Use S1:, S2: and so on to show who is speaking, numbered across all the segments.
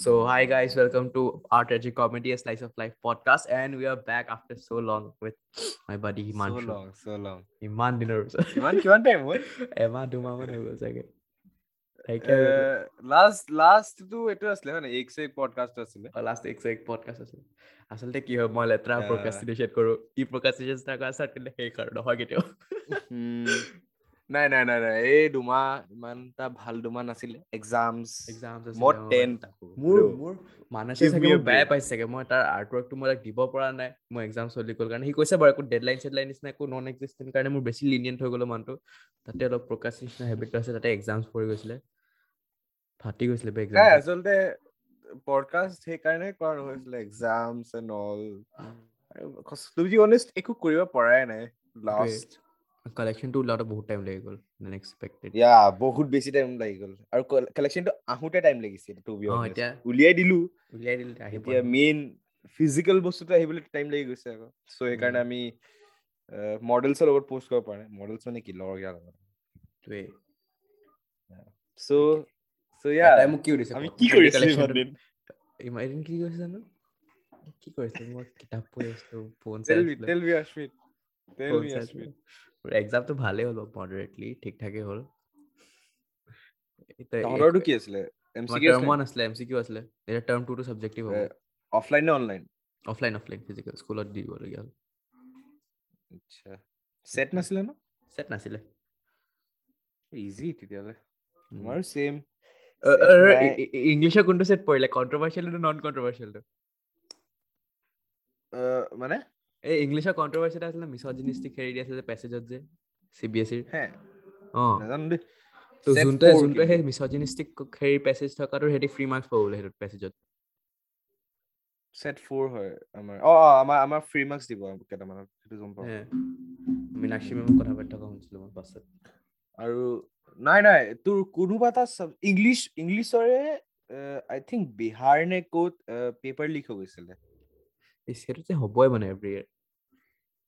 S1: So, hi guys, welcome to our tragic comedy, a slice of life podcast, and we are back after so long with my buddy Himanshu.
S2: So long, so long.
S1: ইমান দিনৰ পিছত
S2: কিমান কিমান time হ'ল
S1: এমাহ দুমাহ মান হৈ গ'ল চাগে
S2: লাষ্ট লাষ্টটো এইটো আছিলে হয় নাই এক চে এক পডকাষ্ট আছিলে
S1: লাষ্ট এক এক পডকাষ্ট আছিল আচলতে কি হয় মই লেতেৰা
S2: Yeah.
S1: প্ৰকাষ্টিনেশ্যন কৰোঁ ই প্ৰকাষ্টিনেশ্যন ষ্টাৰ্ট কৰা ষ্টাৰ্ট কৰিলে শেষ আৰু নহয় কেতিয়াও
S2: নাই নাই নাই নাই এই দুমাহ ইমান এটা ভাল দুমাহ নাছিলে এক্সামছ
S1: এক্সামছ
S2: মোৰ টেন
S1: মোৰ মোৰ মানসে চাগে মোৰ বেয়া. পাইছে চাগে মই তাৰ আৰ্ট ৱৰ্কটো মই দিব পৰা নাই মই এক্সাম চলি গ'ল কাৰণে সি কৈছে বাৰু একো ডেডলাইন চেডলাইন নিচিনা একো নন এক্সিষ্টেণ্ট কাৰণে মোৰ বেছি লিনিয়েণ্ট হৈ গ'লো মানুহটো তাতে অলপ প্ৰকাষ্টিনেশ্যন হেবিটটো আছে তাতে এক্সামছ পৰি গৈছিলে ফাটি গৈছিলে বে
S2: নাই
S1: এক্সাম
S2: আচলতে পডকাষ্ট সেইকাৰণে কৰা নহৈছিলে এক্সামছ এণ্ড অল আৰু টু বি অনেষ্ট একো কৰিব পৰাই নাই লাষ্ট
S1: কালেকশ্যনটো ওলাওঁতে বহুত টাইম লাগি গ'ল দেন এক্সপেক্টেড
S2: ইয়া বহুত বেছি টাইম লাগি গ'ল। আৰু কালেকশ্যনটো আহোঁতে টাইম লাগিছিল টু বি অনেষ্ট উলিয়াই দিলো।
S1: উলিয়াই দিলে আহি
S2: এতিয়া মেইন ফিজিকেল বস্তুটো আহিবলৈ টাইম লাগি গৈছে আকৌ। চ' সেইকাৰণে আমি মডেলছৰ লগত পোষ্ট কৰিব পৰা নাই। মডেলছ মানে কি লগৰ ইয়াৰ লগত? চ' চ' ইয়া
S1: তাই মোক কি সুধিছে
S2: আমি
S1: ক-
S2: কৰি আছিলো ইমান দিন?
S1: কি কৰিছে জানো? কি কৰিছিলো মই কিতাপ পঢ়ি আছিলো phone
S2: tell me tell me আশ্বিত tell me
S1: চাই
S2: আশ্বিত
S1: এক্সামটো ভালেই হ'ল মডাৰেটলি ঠিক ঠাকে হ'ল
S2: তহঁতৰটো কি আছিলে?
S1: হ'ব।
S2: অফলাইন নে অনলাইন
S1: অফলাইন অফলাইন স্কুলত হ'ল
S2: আচ্ছা। নাছিলে ন?
S1: নাছিলে।
S2: ইজি আমাৰো
S1: ইংলিছৰ কোনটো ছেট পৰিলে? কণ্ট্ৰভাৰ্চিয়েলটো নন কণ্ট্ৰভাৰ্চিয়েলটো
S2: মানে?
S1: এই ইংলিছৰ কণ্ট্ৰভাৰ্চি এটা আছিলে মিছজিনিষ্টিক হেৰি দি আছে যে পেছেজত যে চি বি এছ ইৰ অঁ তো
S2: Set
S1: যোনটোৱে। সেই মিছজিনিষ্টিক হেৰি পেছেজ থকাটো সিহঁতি ফ্ৰী মাৰ্কছ পাব বোলে সেইটো পেছেজত
S2: ছেট ফ'ৰ হয় আমাৰ অঁ অঁ আমাৰ আমাৰ ফ্ৰী মাৰ্কছ দিব কেইটামানত সেইটো গম পাওঁ।
S1: মীনাক্ষী মেমক কথা পাতি থকা শুনিছিলো মই পাছত।
S2: আৰু নাই নাই তোৰ কোনোবা এটা ইংলিছ ইংলিছৰে আই থিংক বিহাৰ নে ক'ত পেপাৰ লিক হৈ গৈছিলে।
S1: সেইটো যে হ'বই মানে এভৰি ইয়েৰ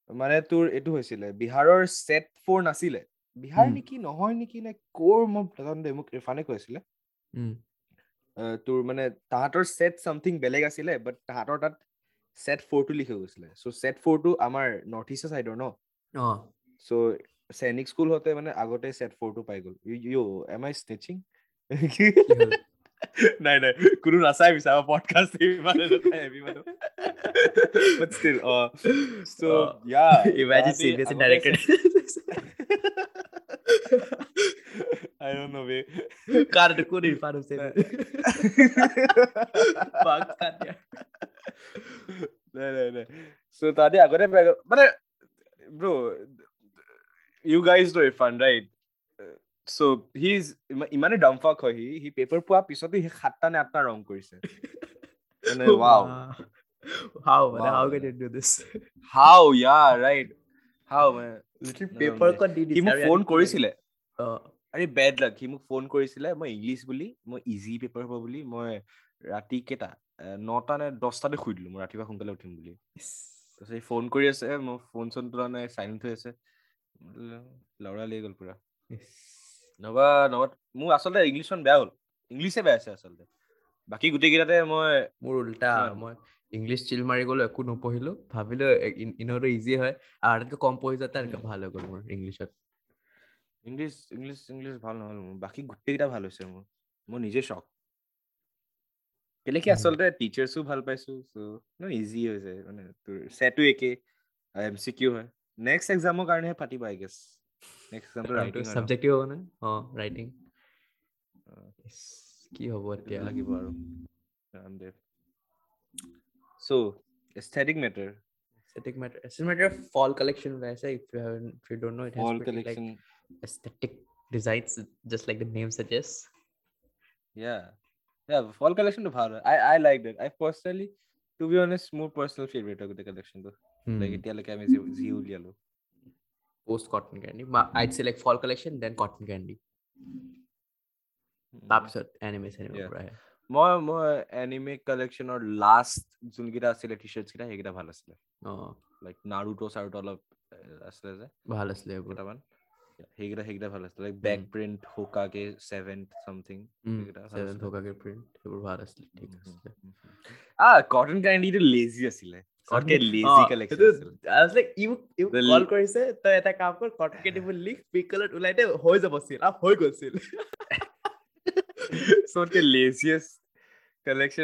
S2: মানে তোৰ এইটো হৈছিলে বিহাৰৰ ছেট ফ'ৰ নাছিলে। বিহাৰ। নেকি নহয় নেকি নে ক'ৰ মই নাজানো দেই মোক ইৰফানে কৈছিলে তোৰ মানে তাহাঁতৰ ছেট চামথিং বেলেগ আছিলে বাট তাহাঁতৰ তাত ছেট ফ'ৰটো লিখি গৈছিলে। চ' ছেট ফ'ৰটো আমাৰ নৰ্থ ইষ্টৰ চাইডৰ ন?
S1: অঁ।
S2: চ' সৈনিক স্কুল হতে মানে আগতে ছেট ফ'ৰটো পাই গ'ল। ইউ এম আই স্নেচিং नाही नाही कुरून असा आहे विसावा पॉडकास्ट बट
S1: स्टिल सो या imagine serious directed
S2: I don't know
S1: way. Cara do Corinthians, para você.
S2: Bacana. Não, não, não. So, Tade, agora é... Mas, bro, you guys know Irfan, right? So' he is ইমানে dumb fuck হয় সি সি paper পোৱা পিছতো সি সাতটা নে আঠটা ৰং কৰিছে। মানে wow
S1: How,
S2: Wow,
S1: how can you do this? paper
S2: মোক ফোন কৰিছিলে। আৰে বেড সি মোক ফোন কৰিছিলে মই ইংলিছ বুলি মই ইজি পেপাৰ হ'ব বুলি মই ৰাতি কেইটা নটা নে দহটাতে শুই দিলো মই ৰাতিপুৱা সোনকালে উঠিম বুলি। তাৰপিছত সি ফোন কৰি আছে মই ফোন চোন তোলা নাই চাইলেণ্ট হৈ আছে। লাউৰা লাগি গ'ল পুৰা। নবা নবা মোৰ আচলতে ইংলিছখন বেয়া হ'ল। ইংলিছে বেয়া আছে আচলতে। বাকী গোটেইকেইটাতে মই
S1: মোৰ উল্টা? মই ইংলিছ চিল মাৰি গ'লো একো নপঢ়িলো। ভাবিলো ইনতো ইজি হয়। আৰু আটাইতকৈ কম পঢ়ি যাতে এনেকৈ ভাল হৈ গ'ল মোৰ ইংলিছত।
S2: ইংলিছ ইংলিছ ইংলিছ ভাল নহ'ল মোৰ। বাকী গোটেইকেইটা ভাল হৈছে মোৰ। মই নিজে চক কেলে কি
S1: উম।
S2: আচলতে টিচাৰ্ছো ভাল পাইছো চ' ইজি হৈছে। মানে তোৰ ছেটো একে এম চি কিউ হয়। নেক্সট এক্সামৰ কাৰণেহে পাতিবা আই গেছ নেক্সট এক্সামটো ৰাইটিং হয় ন?
S1: চাবজেক্টিভ হ'ব নে অ ৰাইটিং
S2: অ,
S1: কি হ'ব
S2: সেইটো
S1: এতিয়া
S2: লাগিব আৰু so' aesthetic matter
S1: aesthetic matter. Aesthetic matter. Fall collection ওলাইছে if you haven't if you don't know it has
S2: all
S1: pretty like
S2: collection
S1: aesthetic designs just like the name suggests.
S2: ইয়া ইয়া ফল কালেকশ্যনটো ভাল হয় I I like that I personally to be honest মোৰ personal favourite হয় গোটেই কালেকশ্যনটো like এতিয়ালৈকে আমি যি যি উলিয়ালো
S1: post cotton candy Ma- I'd say like fall collection then cotton candy. তাৰপিছত. পৰা আহে
S2: মই মই এনিমে কালেকশ্যনৰ লাষ্ট যোনকেইটা আছিলে টি চাৰ্টছ কেইটা সেইকেইটা ভাল আছিলে
S1: অ
S2: লাইক নাৰুটো চাৰুটো অলপ আছিলে যে
S1: ভাল আছিলে
S2: কেইটামান সেইকেইটা সেইকেইটা ভাল আছিল লাইক বেক। প্ৰিণ্ট হোকাকে ছেভেন্থ সামথিং সেইকেইটা।
S1: থকাকে প্ৰিণ্ট সেইবোৰ ভাল আছিলে ঠিক আছিলে
S2: mhm. আহ কটন কেণ্ডিটো লেজি আছিলে লেজি
S1: কৰিছে এটা কাম কৰ লিখ ওলাই দে হৈ যাব আপ হৈ গ'ল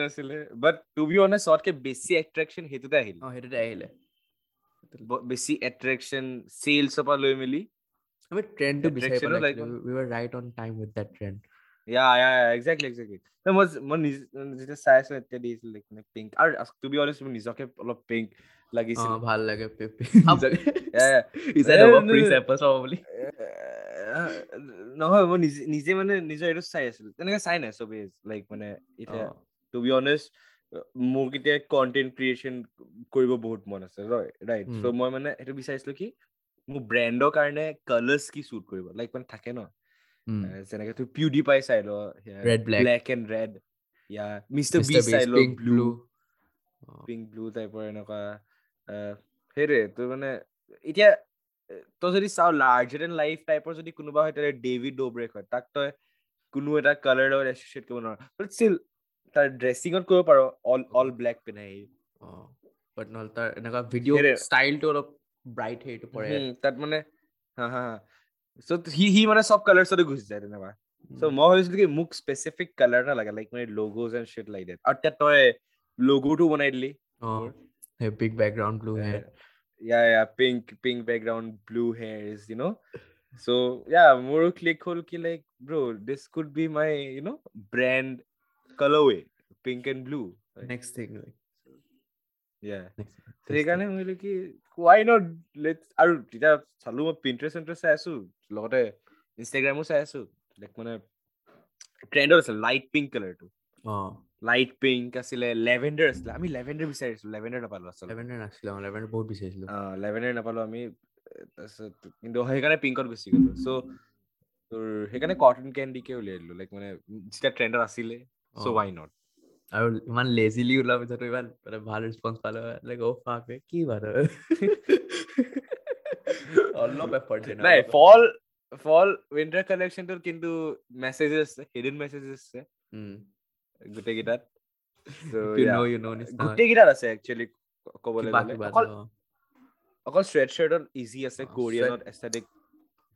S2: আছিলে বাট টু বি অনেষ্ট বেছি আহিল
S1: অ
S2: বেছি পৰা লৈ মেলি
S1: আমি ট্ৰেণ্ডটো বিচাৰি পালে trend
S2: একজেক্টলি মই নিজ যেতিয়া চাই আছো এতিয়া মানে পিংক আৰু টু বি অনেষ্ট মোৰ নিজকে অলপ পিংক
S1: অ
S2: লাগিছিল
S1: ভাল লাগে
S2: Yeah, yeah. নহয় মই নিজে নিজে মানে নিজৰ এইটো চাই আছিলো। তেনেকে চাই নাই চবেই লাইক মানে এতিয়া
S1: অ,
S2: টু বি অনেষ্ট মোক এতিয়া কণ্টেন্ট ক্ৰিয়েশ্যন কৰিব বহুত মন আছে ৰাইট। চ' মই মানে সেইটো বিচাৰিছিলো কি মোৰ ব্ৰেণ্ডৰ কাৰণে কালাৰ্ছ কি শ্বুট কৰিব লাইক মানে থাকে ন? যেনেকে তোৰ পিউডি পাই চাই ল
S1: Red, black.
S2: Black and red yeah
S1: mister.
S2: B চাই ল
S1: pink,
S2: ব্লু পিংক ব্লু টাইপৰ এনেকুৱা সেইটোৱে তোৰ মানে এতিয়া তই যদি চাও লাৰ্জাৰ দেন লাইফ টাইপৰ যদি কোনোবা হয় তেতিয়া ডেভিড ডোব্ৰেক হয় তাক তই কোনো এটা কালাৰ লগত এছচিয়েট কৰিব নোৱাৰ বাট ষ্টিল তাৰ ড্ৰেছিঙত কৰিব পাৰ অল অল ব্লেক পিন্ধাই
S1: বাট নহ'লে তাৰ এনেকুৱা ভিডিঅ'। ষ্টাইলটো অলপ ব্ৰাইট হেৰিটো পৰে
S2: তাত মানে হা হা চ' সি সি মানে চব কালাৰ্চতে গুচি যায় তেনেকুৱা চ' মই ভাবিছিলো কি মোক স্পেচিফিক কালাৰ নালাগে লাইক মানে logos and shade like that আৰু তেতিয়া তই লগোটো বনাই দিলি
S1: pink background
S2: blue
S1: hair
S2: yeah yeah pink pink background blue hair is you know' so' yeah মোৰো ক্লিক হ'ল কি like bro' this could be my you know' brand কালাৰৱে pink and blue
S1: next
S2: thing সেইকাৰণে মই বোলো কি Y not late আৰু তেতিয়া চালো মই পিণ্টাৰ চেণ্টাৰ চাই আছো লগতে ইনষ্টাগ্ৰামো চাই আছো লাইক মানে ট্ৰেণ্ডত আছে লাইট পিংক কালাৰটো
S1: অ।
S2: লাইট পিংক আছিলে লেভেণ্ডাৰ আছিলে আমি লেভেণ্ডাৰ বিচাৰিছো লেভেণ্ডাৰ নাপালো আচলতে।
S1: লেভেণ্ডাৰ নাছিলে অ লেভেণ্ডাৰ বহুত বিচাৰিছিলো।
S2: লেভেণ্ডাৰ নাপালো আমি তাৰপিছত কিন্তু সেইকাৰণে পিংকত গুচি গলো। চ' তোৰ সেইকাৰণে কটন কেণ্ডিকে উলিয়াই দিলো লাইক মানে যেতিয়া ট্ৰেণ্ডত আছিলে চ'
S1: অ।
S2: ৱাই নট
S1: আৰু ইমান লেজিলি ওলোৱাৰ পিছতো ইমান মানে ভাল ৰেচপন্স পালো লাইক অ ফাক কি বাৰু অলপ এফৰ্ট
S2: নাই ফল ফল উইন্টাৰ কালেকশ্যনটোত কিন্তু মেছেজেছ আছে হিডেন মেছেজেছ আছে গোটেইকেইটাত
S1: নিচিনা
S2: গোটেইকেইটাত আছে একচুৱেলি ক'বলৈ
S1: কিবা
S2: গ'লে অকল অকল ষ্ট্ৰেট শ্বাৰ্টত ইজি আছে কোৰিয়ানত এস্থেটিক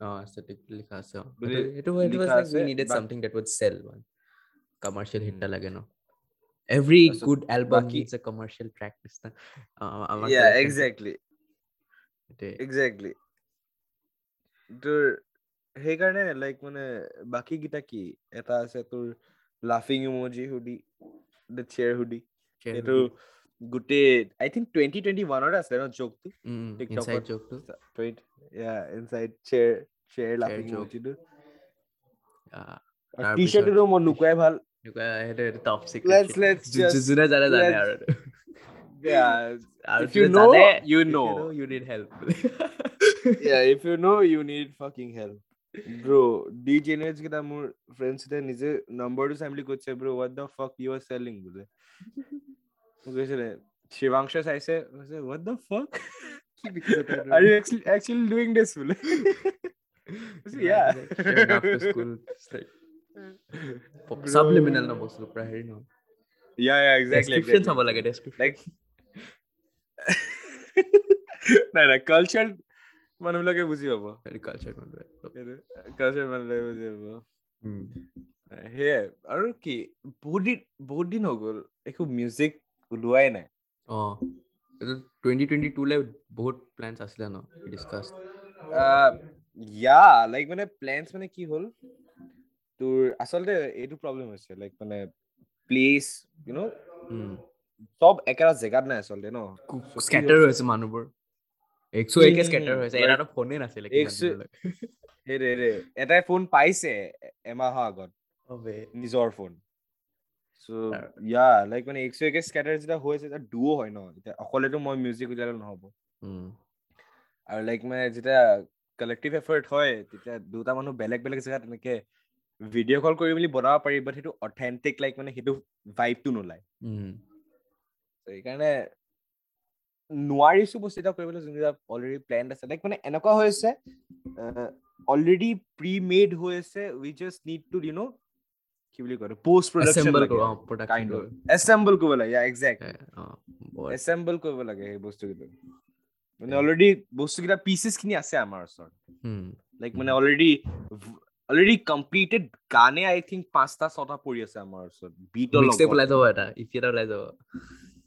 S1: অ লিখা আছে
S2: তোৰ সেইকাৰণে লাইক মানে বাকী কেইটা কি? এটা আছে তোৰ লাফিং emoji hoodie the
S1: chair hoodie সেইটো.
S2: গোটেই আই থিংক টুৱেণ্টি টুৱেণ্টি ওৱানত আছে ন জোকটো ইয়া ইনচাইড চেয়াৰ চেয়াৰ লাফিং. ইমোজিটো
S1: আহ,
S2: টি
S1: তাৰপিছত-
S2: চাৰ্টটো মই নোকোৱাই ভাল।
S1: যোনে জানে জানে আৰু।
S2: if know. you
S1: need help
S2: yeah, if you know, you need fucking help. Bro, D Genetics কেইটা মোৰ friends কেইটা নিজে নম্বৰটো চাই বুলি কৈছে bro, what the fuck you are selling বোলে। মোক কৈছিলে, শিৱাংশ চাইছে, কৈছে, what the fuck?
S1: কি বিক্ৰী কৰি
S2: Are you actually, actually doing this বোলে? কৈছে, yeah.
S1: Showing up to school, it's like
S2: Bro.
S1: subliminal ন বস্তুটো পুৰা হেৰি ন
S2: Yeah, yeah, exactly.
S1: description
S2: exactly.
S1: চাব লাগে description
S2: Like, নাই নাই কালচাৰ মানুহবিলাকে বুজি পাব।
S1: মানুহে।
S2: কালচাৰ মানুহবিলাকে বুজি পাব।
S1: উম।
S2: সেয়াই আৰু কি বহুত দিন বহুত দিন হৈ গ'ল একো মিউজিক ওলোৱাই নাই।
S1: অ এইটো টুৱেণ্টি টুৱেণ্টি টুলে বহুত প্লেনছ আছিলে ন ডিছকাছ
S2: ইয়া লাইক মানে প্লেনছ মানে কি হ'ল তোৰ আচলতে এইটো প্ৰব্লেম হৈছে লাইক মানে প্লেচ ইউ ন চব একেটা জেগাত নাই আচলতে ন। So, কি
S1: স্কেটাৰ
S2: হৈছে-
S1: হৈছে মানুহবোৰ।
S2: উম,
S1: একে স্কেটাৰ হৈছে
S2: like-
S1: এটাতো ফোনে নাছিলে
S2: এটাই ফোন পাইছে এমাহৰ আগত। নিজৰ ফোন চ'
S1: তাৰ-
S2: ইয়া লাইক মানে একশ একে স্কেটাৰ যেতিয়া হৈ আছে এতিয়া দুও হয় ন এতিয়া অকলেতো মই মিউজিক উলিয়ালে নহ'ব
S1: উম।
S2: আৰু লাইক মানে যেতিয়া কালেক্টিভ এফৰ্ট হয় তেতিয়া দুটা মানুহ বেলেগ বেলেগ জেগাত এনেকে ভিডিঅ' কল কৰি মেলি বনাব পাৰি বাট সেইটো অথেণ্টিক লাইক মানে সেইটো ভাইবটো নোলায়
S1: উম।
S2: So, সেইকাৰণে নোৱাৰিছো বস্তু এটা কৰিবলৈ যোনবিলাক অলৰেডি প্লেন আছে। লাইক মানে এনেকুৱা হৈছে আহ, অলৰেডি প্ৰি মেড হৈ আছে we just need to you know কি বুলি কয়
S1: post production
S2: kind
S1: of.
S2: Assemble কৰিব। লাগে এক্সেক্ট
S1: এ, অ বৰ।
S2: এছেম্বল কৰিব লাগে সেই বস্তুকেইটা। মানে. অলৰেডি বস্তুকেইটা পিচেছ খিনি আছে আমাৰ ওচৰত। লাইক মানে অলৰেডি অলৰেডি কমপ্লিটেড গানে আই থিংক পাঁচটা ছটা পৰি আছে আমাৰ ওচৰত।
S1: Mixtape ওলাই যাব এটা ইফি এটা ওলাই যাব।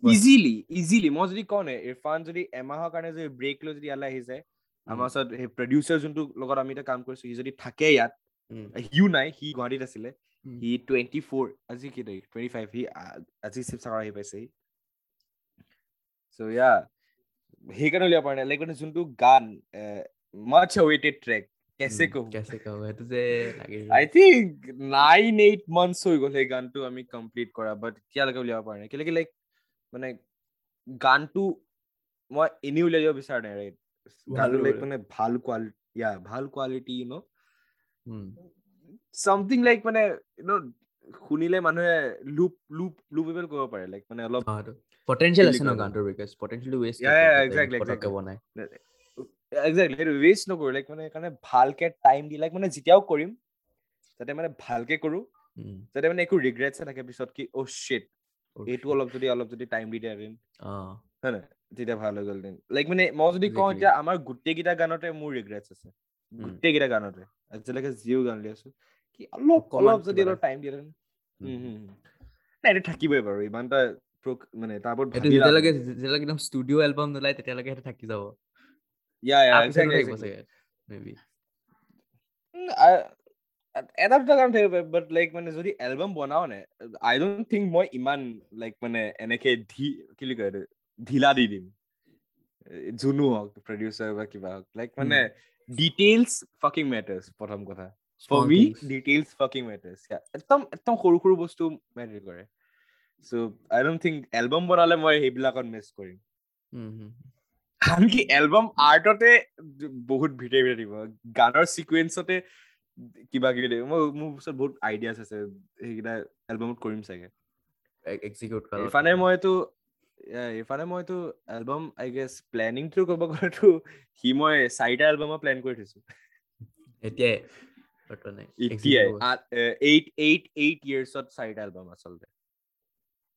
S2: ইজিলি ইজিলি মই যদি কওঁ নে ইৰফান যদি এমাহৰ কাৰণে যদি ব্ৰেক লৈ যদি ইয়ালৈ আহি যায় আমাৰ ওচৰত সেই প্ৰডিউচাৰ যোনটো লগত আমি এতিয়া কাম কৰিছো সি যদি থাকে ইয়াত সিও নাই সি গুৱাহাটীত আছিলে। সি টুৱেণ্টি ফ'ৰ আজি কি তাৰিখ? টুৱেণ্টি ফাইভ সি আজি শিৱসাগৰ আহি পাইছে চ' ইয়া সেইকাৰণে উলিয়াব পৰা নাই লাইক মানে যোনটো গান মাছ ৱেইটেড ট্ৰেক কেছে কহো
S1: কেছে কহো সেইটো যে
S2: I think nine eight months হৈ গ'ল সেই গানটো আমি কমপ্লিট কৰা বাট এতিয়ালৈকে উলিয়াব পৰা নাই। কেলেকি লাইক মানে গানটো মই এনেই উলিয়াই দিব বিচৰা নাই ৰাইট গানটো লাইক। মানে ভাল কোৱালিটি ইয়া ভাল quality you
S1: know
S2: something like মানে ইউ ন শুনিলে মানুহে লুপ লুপ লুপেবল কৰিব পাৰে লাইক মানে অলপ
S1: পটেনচিয়েল আছে ন. গানটোৰ because পটেনচিয়েলটো west
S2: Yeah, yeah, exactly, exactly.
S1: বনাই।
S2: একজেক্টলি সেইটো ৱেষ্ট নকৰো লাইক মানে সেইকাৰণে ভালকে টাইম দি লাইক মানে যেতিয়াও কৰিম যাতে মানে ভালকে কৰো যাতে মানে একো ৰিগ্ৰেটছ থাকে পিছত কি অ' শ্বিট
S1: oh
S2: এইটো. অলপ যদি অলপ যদি টাইম দি দিয়ে হয় নাই? তেতিয়া ভাল হৈ গ'ল দিন। লাইক মানে মই যদি কওঁ. এতিয়া আমাৰ গোটেইকেইটা গানতে মোৰ ৰিগ্ৰেটছ আছে। গোটেইকেইটা গানতে। আজিলৈকে যিও গান লৈ আছো। কি অলপ অলপ যদি অলপ টাইম দিয়ে। নাই এইটো থাকিবই বাৰু। ইমান এটা প্ৰ- মানে তাৰ ওপৰত
S1: যেতিয়ালৈকে। যেতিয়ালৈকে একদম ষ্টুডিঅ' এলবাম নোলায় তেতিয়ালৈকে সেইটো থাকি যাব।
S2: এটা দুটা গান থাকিব পাৰে বাট লাইক মানে যদি এলবাম বনাও নে আই ডোন্ট থিংক মই ইমান লাইক মানে এনেকে ধি কি বুলি কয় ঢিলা দি দিম যোনো হওক প্ৰডিউচাৰ বা কিবা হওক লাইক মানে ডিটেইলছ ফাকিং মেটাৰ্ছ প্ৰথম কথা for me details fucking matters একদম একদম সৰু সৰু বস্তু মেটাৰ কৰে so' I don't think album বনালে মই সেইবিলাকত মিছ কৰিম আনকি এলবাম আৰ্টতে বহুত ভিতৰে ভিতৰে দিব গানৰ চিকুৱেঞ্চতে কিবা কিবি দিব মই মোৰ ওচৰত বহুত আইডিয়াছ আছে। সেইকেইটা এলবামত কৰিম চাগে।
S1: এক্সিকিউট
S2: ইফালে মইতো ইফালে মইতো album I guess planning through কৰিব গ'লেতো সি মই চাৰিটা এলবামৰ প্লেন কৰি থৈছো।
S1: এতিয়াই বৰ্তমানে
S2: এতিয়াই। এইট এইট এইট ইয়াৰ্ছত চাৰিটা এলবাম আচলতে।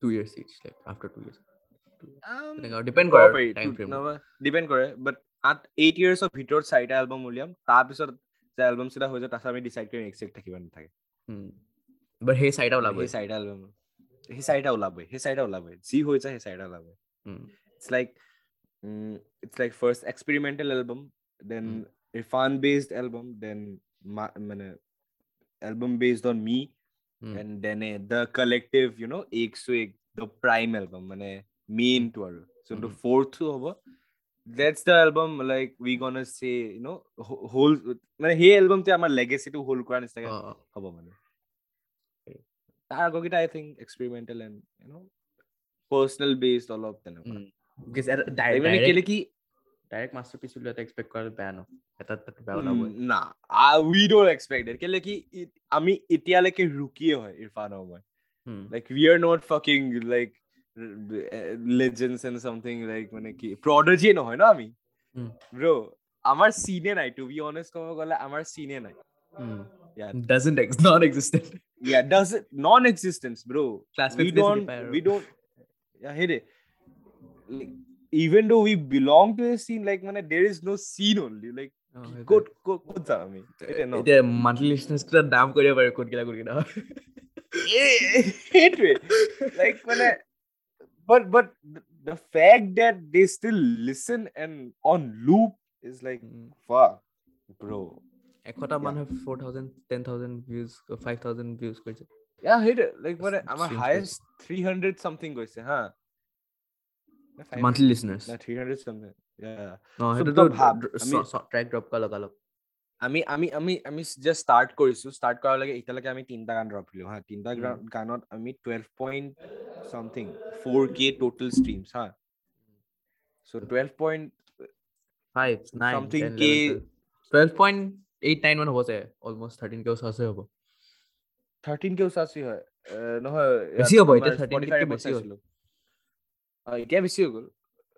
S1: Two years is like after two
S2: years
S1: depend
S2: ক'ব
S1: কৰে
S2: পাৰি।
S1: টাইম ফ্ৰেম
S2: ডিপেণ্ড কৰে বাট আঠ এইট ইয়াৰ্ছৰ ভিতৰত চাৰিটা এলবাম উলিয়াম। তাৰপিছত যে এলবাম চিটা হৈ যায় তাৰপিছত আমি ডিচাইড কৰিম এক্সেক্ট থাকিব নাথাকে।
S1: বাট সেই চাৰিটা
S2: ওলাবই। চাৰিটা এলবাম সেই চাৰিটা ওলাবই সেই চাৰিটা ওলাবই। যি হৈ যায় সেই চাৰিটা ওলাবই। It's like it's like first experimental album then fun based album then মানে album based on me and then a the collective you know' এক চু এক দ্য প্ৰাইম এলবাম মানে মেইনটো আৰু।
S1: যোনটো
S2: ফ'ৰ্থো হ'ব that's the album like we gonna say you know wh- whole মানে সেই এলবামটোৱে আমাৰ legacy টো hold কৰা নিচিনাকে হ'ব মানে। তাৰ আগৰকেইটা I think experimental and you know personal based অলপ তেনেকুৱা। মানে কেলে কি
S1: ডাইৰেক্ট মাষ্টাৰ পিচ উলিয়াওঁতে এক্সপেক্ট কৰাটো বেয়া ন? এটা এটা বেয়া ওলাবই
S2: না উই ডোন্ট এক্সপেক্ট ইট কেলে কি ই- আমি এতিয়ালৈকে ৰুকিয়ে হয় মই।
S1: Hmm.
S2: Like we are not fucking like legends and something like মানে কি প্ৰডজিয়ে নহয় ন আমি
S1: Hmm.
S2: ব্ৰ আমাৰ চিনে নাই টু বি অনেষ্ট ক'ব গ'লে আমাৰ চিনে নাই
S1: Hmm.
S2: Yeah.
S1: Doesn't ex non-existent.
S2: yeah does it non-existence bro
S1: Classmates
S2: we
S1: basically
S2: don't
S1: পায় আৰু।
S2: we don't yeah hit it like, even though we belong to a scene like মানে there is no scene only like
S1: অ, সেইটোৱে।
S2: ক'ত ক'ত ক'ত যাম আমি এতিয়া ন
S1: এতিয়া মান্থলি লিচনাৰ্ছ কেইটা দাম কৰিব পাৰে কোনকেইটা কোনকেইটা হয়।
S2: এ- সেইটোৱে like মানে but but the- the fact that they still listen and on loop is like
S1: um,
S2: fuck bro
S1: এশটা
S2: Yeah.
S1: মানুহে four thousand ten thousand views five thousand views কৰিছে
S2: yeah সেইটোৱে like মানে
S1: Seems-
S2: আমাৰ
S1: seems
S2: highest 300 something গৈছে হা
S1: monthly লিচনাৰ্ছ
S2: 300 something yeah
S1: অ
S2: So
S1: সেইটোতো
S2: তই ভাব, আমি-
S1: ট্ৰেক ড্ৰপ কৰা লগালগ
S2: আমি আমি আমি আমি জাষ্ট ষ্টাৰ্ট কৰিছো। ষ্টাৰ্ট কৰালৈকে এতিয়ালৈকে আমি তিনিটা গান ড্ৰপ দিলো হা। তিনিটা গানত আমি twelve point something four K total streams হা। So' twelve point
S1: five nine
S2: Something
S1: ten
S2: K-
S1: twelve point eight nine মান হ'ব চাগে। অলমষ্ট থাৰ্টিন কে ওচৰা হ'ব।
S2: থাৰ্টিন কে ওচাচি হয়। এ, নহয়
S1: বেছি
S2: ইয়াত
S1: হ'ব, এতিয়া
S2: আমাৰ
S1: 13
S2: Spotify
S1: তকে
S2: app ত
S1: বেছি হ'ল।
S2: চাইছিলো। অ, এতিয়া বেছি হৈ গ'ল।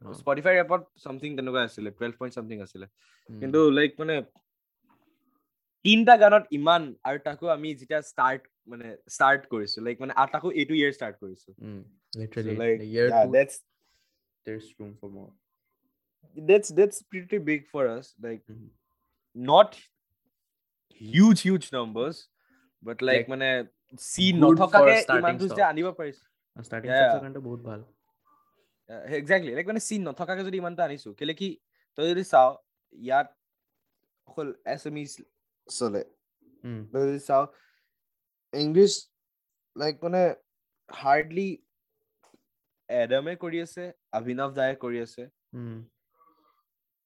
S1: অ।
S2: স্পটিফাই এপত চামথিং তেনেকুৱা আছিলে টুৱেলভ পইণ্ট চামথিং আছিলে।
S1: উম,
S2: কিন্তু লাইক মানে তিনটা গানত ইমান আৰু তাকো আমি যেতিয়া ষ্টাৰ্ট মানে ষ্টাৰ্ট কৰিছো লাইক মানে তাকো এইটো ইয়েৰ ষ্টাৰ্ট কৰিছো
S1: Mm,
S2: that's that's pretty big for us like
S1: Mhm.
S2: not huge huge numbers but like
S1: Like,
S2: মানে
S1: for
S2: নথকাকে ইমানটো. আনিব পাৰিছো
S1: বহুত ভাল।
S2: লাইক মানে নথকাকে যদি আনিছো কেলে কি তই যদি চাও ইয়াত অকল এছএমইজ চলে চাও ইংলিছ লাইক মানে হাৰ্ডলি এডামে কৰি আছে অভিনৱ দায়ে কৰি আছে.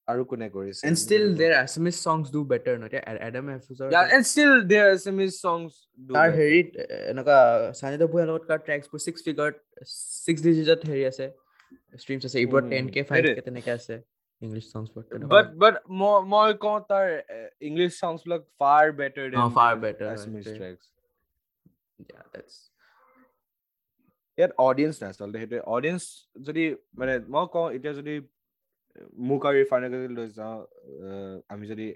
S2: আৰু কোনে কৰিছে
S1: songs do better, no? এতিয়া Ad- Adam Efusar
S2: yeah and still their assamese songs do
S1: তাৰ. হেৰিত এনেকুৱা চানিদা ভূঞাৰ লগত কাৰ ট্ৰেক্সবোৰ ছিক্স ফিগাৰত ছিক্স ডিজিটত হেৰি আছে ষ্ট্ৰীমছ আছে এইবোৰত
S2: উম,
S1: টেন কে ফাইভ। কে তেনেকে আছে ইংলিছ চংছবোৰ
S2: but but মই মই কওঁ তাৰ ইংলিছ songs বিলাক far better than
S1: Oh, far
S2: their
S1: better,
S2: assamese
S1: right.
S2: tracks.
S1: That's
S2: ইয়াত অডিয়েঞ্চ নাই আচলতে সেইটোৱে অডিয়েঞ্চ যদি মানে মই কওঁ এতিয়া যদি মোক আৰু যদি লৈ যাওঁ আমি যদি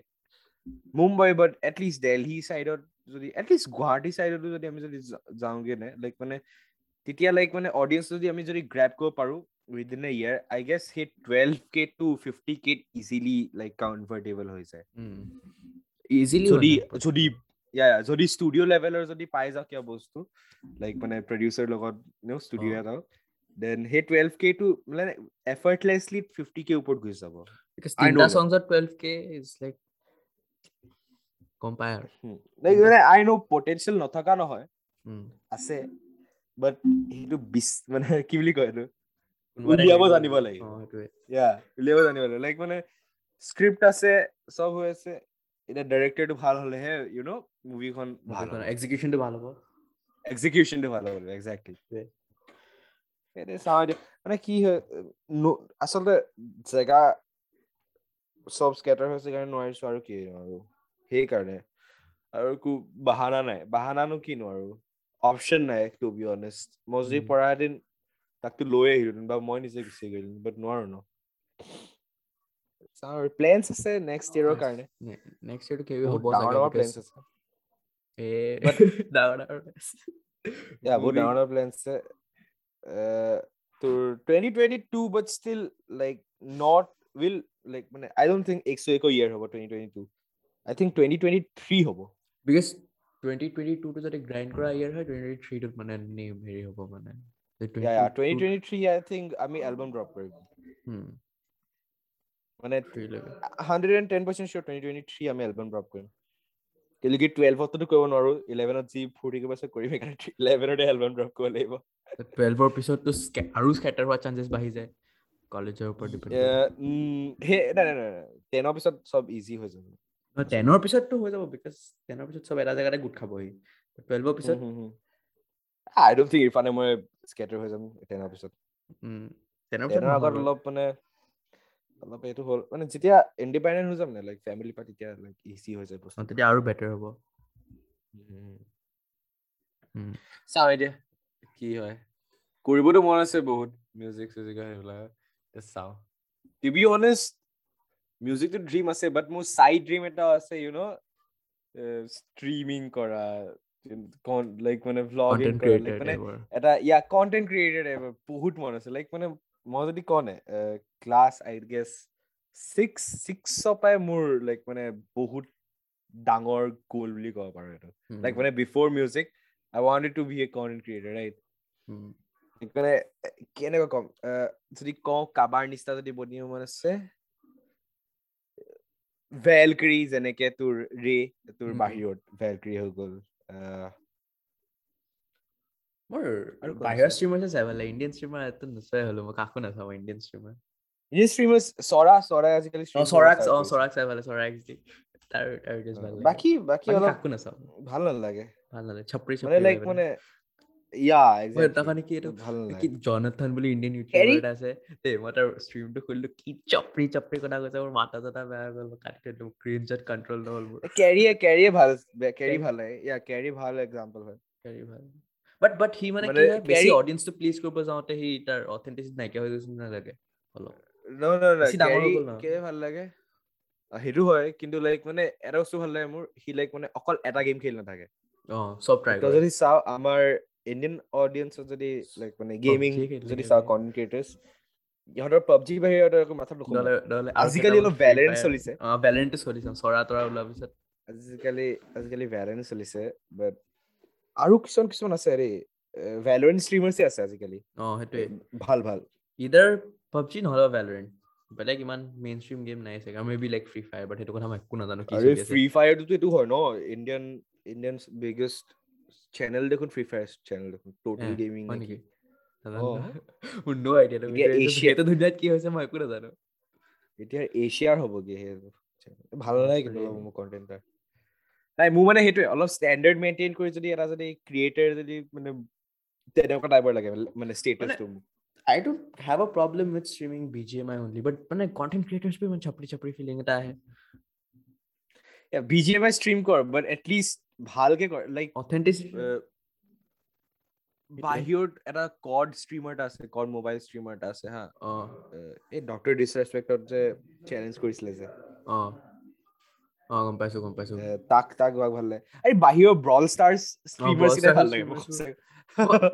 S2: মুম্বাই বাট এটলিষ্ট দেলহি চাইডত যদি এটলিষ্ট গুৱাহাটী চাইডতো যদি আমি যদি যাওঁগে নে লাইক মানে তেতিয়া লাইক মানে অডিয়েঞ্চ যদি আমি যদি গ্ৰেপ কৰিব পাৰো within a year I guess সেই টুৱেল্ভ কে টু ফিফটি কেত ইজিলি হৈ যায়
S1: ইজিলি
S2: যদি যদি যদি ষ্টুডিঅ' লেভেলৰ যদি পাই যাওঁ কিবা বস্তু লাইক মানে প্ৰডিউচাৰ লগত ষ্টুডিঅ'। এটা দেন সেই টুৱেল্ভ কে টো মানে এফৰ্টলেছলি ফিফটি কে ওপৰত গুচি যাব
S1: কে
S2: আই ন পটেনচিয়েল নথকা নহয়। আছে বাট সেইটো বিচ মানে কি বুলি কয় এইটো উলিয়াব জানিব
S1: সেইটোৱে।
S2: ইয়া উলিয়াব জানিব লাগে লাইক মানে স্ক্ৰিপ্ট আছে চব হৈ আছে। এতিয়া ডাইৰেক্টৰটো ভাল হলেহে ইউ ন মুভিখন ভাল
S1: মুভিখনৰ executionটো ভাল হ'ব।
S2: এক্সিকিউশনটো ভাল হ'ব
S1: সেইটোৱে।
S2: সেইটো চাওঁ মানে কি হয় আচলতে জেগা চব স্কেটাৰ হৈছে কাৰণে নোৱাৰিছো আৰু কি আৰু। সেইকাৰণে। আৰু একো বাহানা নাই। বাহানানো কিনো আৰু? অপশ্যন নাই টু বি অনেষ্ট মই যদি
S1: উম।
S2: পৰা এদিন তাকতো লৈ আহিলোহেঁতেন বা মই নিজে গুচি গ'লো বাট নোৱাৰো ন চাওঁ আৰু প্লেনছ আছে নেক্সট ইয়েৰৰ কাৰণে
S1: নেক্সট ইয়েৰটো কেবি
S2: বহুত
S1: হ'ব
S2: ডাঙৰ
S1: চাগে
S2: ডাঙৰ
S1: because
S2: প্লেনছ আছে
S1: এ
S2: But-
S1: ডাঙৰ ডাঙৰ
S2: Yeah, বহুত
S1: Movie-
S2: ডাঙৰ ডাঙৰ প্লেনছ আছে Uh, তোৰ twenty twenty two but still like not will like মানে আই ডোণ্ট থিংক একশ এক ইয়েৰ হ'ব twenty twenty two I think twenty twenty three হ'ব
S1: বিকজ টুৱেণ্টি টুৱেণ্টি টুটো যদি গ্ৰাইণ্ড কৰা ইয়েৰ হয় টুৱেণ্টি থ্ৰীটোত মানে নেম হেৰি হ'ব মানে
S2: twenty twenty three I think আমি মানে hundred and ten percent sure twenty twenty three আমি এলবাম ড্ৰপ কৰিম কেলৈ কি টুৱেলভততো কৰিব নোৱাৰো ইলেভেনত যি ফূৰ্তি কৰিব আছে কৰিম সেইকাৰণে ইলেভেনতে এলবাম ড্ৰপ কৰিব লাগিব
S1: টুৱেলভৰ পিছততো স্কে- আৰু স্কেটাৰ হোৱা চান্সেছ বাঢ়ি যায় কলেজৰ ওপৰত
S2: এ, উম, সেই নাই নাই নাই টেনৰ পিছত চব ইজি হৈ যাব
S1: টেনৰ পিছততো হৈ যাব বিকজ টেনৰ পিছত চব এটা জেগাতে গোট খাবহি টুৱেলভৰ পিছত
S2: আই ডোণ্ট থিংক ইৰফানে মই স্কেটাৰ হৈ যাম টেনৰ পিছত।
S1: টেনৰ
S2: আগত। অলপ মানে অলপ এইটো হ'ল মানে যেতিয়া ইণ্ডিপেণ্ডেণ্ট হৈ যাম নে লাইক ফেমিলিৰ পৰা তেতিয়া লাইক ইজি হৈ যায় বস্তু
S1: তেতিয়া আৰু বেটাৰ হ'ব।
S2: চাওঁ এতিয়া কি হয়। কৰিবতো মন আছে বহুত মিউজিক চিউজিক সেইবিলাক চাওঁ। টু বি অনেষ্ট মিউজিকটো ড্ৰিম আছে বাট মোৰ চাইড ড্ৰিম এটা আছে ইউ ন ষ্ট্ৰিমিং কৰা লাইক মানে ভ্লগিং লাইক মানে। এটা ইয়া বহুত মন আছে লাইক মানে মই যদি কওঁ ক্লাছ আই গেছ ছিক্স ছিক্সৰ পৰাই মোৰ লাইক মানে বহুত ডাঙৰ গ'ল বুলি ক'ব পাৰো এইটো লাইক মানে before music I wanted to be a content creator
S1: right
S2: মানে কেনেকৈ ক'ম যদি কওঁ কাবাৰ নিচিনা যদি বনিব মন আছে ভেলক্ৰি যেনেকে তোৰ ৰে তোৰ। বাহিৰত ভেলক্ৰি হৈ গ'ল
S1: মোৰ বাহিৰৰ
S2: আছে?
S1: ষ্ট্ৰীমাৰ্ছে চাই ভাল লাগে ইণ্ডিয়ান ষ্ট্ৰীমাৰ এটো নোচোৱাই হ'লো মই কাকো নাচাওঁ ইণ্ডিয়ান ষ্ট্ৰীমাৰ
S2: ইণ্ডিয়ান ষ্ট্ৰীমাৰ্ছ চৰা চৰাই আজিকালি
S1: অ চৰাক অ। চৰাক চাই ভাল চৰাক যি তাৰ তাৰ ভাল লাগে
S2: বাকী
S1: বাকী
S2: অলপ
S1: কাকো নাচাওঁ
S2: ভাল নালাগে
S1: ভাল নালাগে ছাপৰি ছাপৰি
S2: লাইক মানে ইয়া
S1: তাৰকাৰণে কি এইটো
S2: ভাল
S1: কি
S2: নালাগে
S1: জনাথন বুলি ইণ্ডিয়ান
S2: Harry?
S1: ইউটিউবাৰ এটা আছে দেই মই তাৰ ষ্ট্ৰীমটো খুলিলো কি চপৰি চপৰি কথা কৈছে মোৰ মাথা চাথা বেয়া হৈ গ'ল মই কাটি থৈ দিলো ক্ৰিঞ্জত কণ্ট্ৰল নহ'ল মোৰ।
S2: কেৰিয়ে কেৰিয়ে ভাল কেৰি
S1: Carrie-
S2: ভাল লাগে ইয়া কেৰি ভাল এক্সাম্পল হয়।
S1: Carrie ভাল। বাট বাট সি মানে কি
S2: মানে
S1: হয় বেছি
S2: Carrie-
S1: অডিয়েন্সটো প্লিজ কৰিব যাওঁতে সি তাৰ অথেন্টিচিটি নাইকিয়া হৈ গৈছে নালাগে অলপ।
S2: ন ন ন
S1: বেছি ডাঙৰ হৈ
S2: কেৰি
S1: গ'ল ন।
S2: কেৰি ভাল লাগে। আহ, সেইটো হয় কিন্তু লাইক মানে এটা বস্তু ভাল লাগে মোৰ সি লাইক মানে অকল এটা গেম খেলি নাথাকে।
S1: অ চব ট্ৰাই
S2: তই
S1: কৰে।
S2: যদি চাও আমাৰ ইণ্ডিয়ান অডিয়েন্সত যদি লাইক মানে গেমিং যদি চাও। কন্টেন্ট ক্ৰিয়েটাৰ্ছ ইহঁতৰ পাবজি বাহিৰে একো মাথাত
S1: আৰু
S2: আজিকালি অলপ
S1: Fire-
S2: চলিছে।
S1: অ ভেলেণ্টটো চলিছে চৰা তৰা ওলোৱাৰ পিছত
S2: আজিকালি আজিকালি ভেলেণ্ট চলিছে বাট আৰু কিছুমান কিছুমান আছে দেই ভেলোৰেণ্ট ষ্ট্ৰিমাৰ্ছে আছে আজিকালি
S1: অ সেইটোৱে
S2: ভাল ভাল
S1: ইদাৰ পাবজি নহ'লে ভেলোৰেণ্ট বেলেগ ইমান মেইন ষ্ট্ৰীম গেম নাই চাগে maybe like Free Fire but সেইটো কথা মই একো নাজানো কি
S2: আৰু
S1: আছে
S2: ফ্ৰী ফায়াৰটোতো এইটো হয় ন ইণ্ডিয়ান ইণ্ডিয়ান বিগেষ্ট চেনেল দেখোন ফ্ৰী ফায়াৰ চেনেল দেখোন টটেল
S1: হে,
S2: গেমিং
S1: হয়
S2: নেকি
S1: নেকি নাজানো
S2: অ।
S1: মোৰ no idea তো।
S2: এতিয়া
S1: সেইটো-
S2: Asia-
S1: সেইটো দুনিয়াত কি হৈছে মই একো নাজানো
S2: এতিয়া এছিয়াৰ হ'বগে সেইবোৰ channel। ভাল নালাগে কিন্তু
S1: বাপৰে।
S2: মোৰ কন্টেন্ট তাৰ নাই মোৰ মানে সেইটোৱে অলপ ষ্টেণ্ডাৰ্ড মেইনটেইন কৰি যদি এটা যদি ক্ৰিয়েটাৰ যদি মানে তেনেকুৱা টাইপৰ লাগে মানে ষ্টেটাছটো
S1: I don't have a problem with streaming BGMI only, but মানে content creators पे ইমান চাপৰি চাপৰি feeling এটা আহে
S2: B G M I stream কৰ বাট এটলিষ্ট ভালকে কৰ লাইক
S1: authenticity
S2: বাহিৰত এটা কড ষ্ট্ৰিমাৰ এটা আছে কড মোবাইল ষ্ট্ৰিমাৰ এটা আছে হা। এই ডক্টৰ ডিছৰেচপেক্টত যে চেলেঞ্জ কৰিছিলে যে।
S1: অ। অ গম পাইছো গম পাইছো।
S2: তাক তাক বাক ভাল লাগে। এই বাহিৰৰ ব্ৰল ষ্টাৰ্ছ ষ্ট্ৰিমাৰ ভাল লাগে।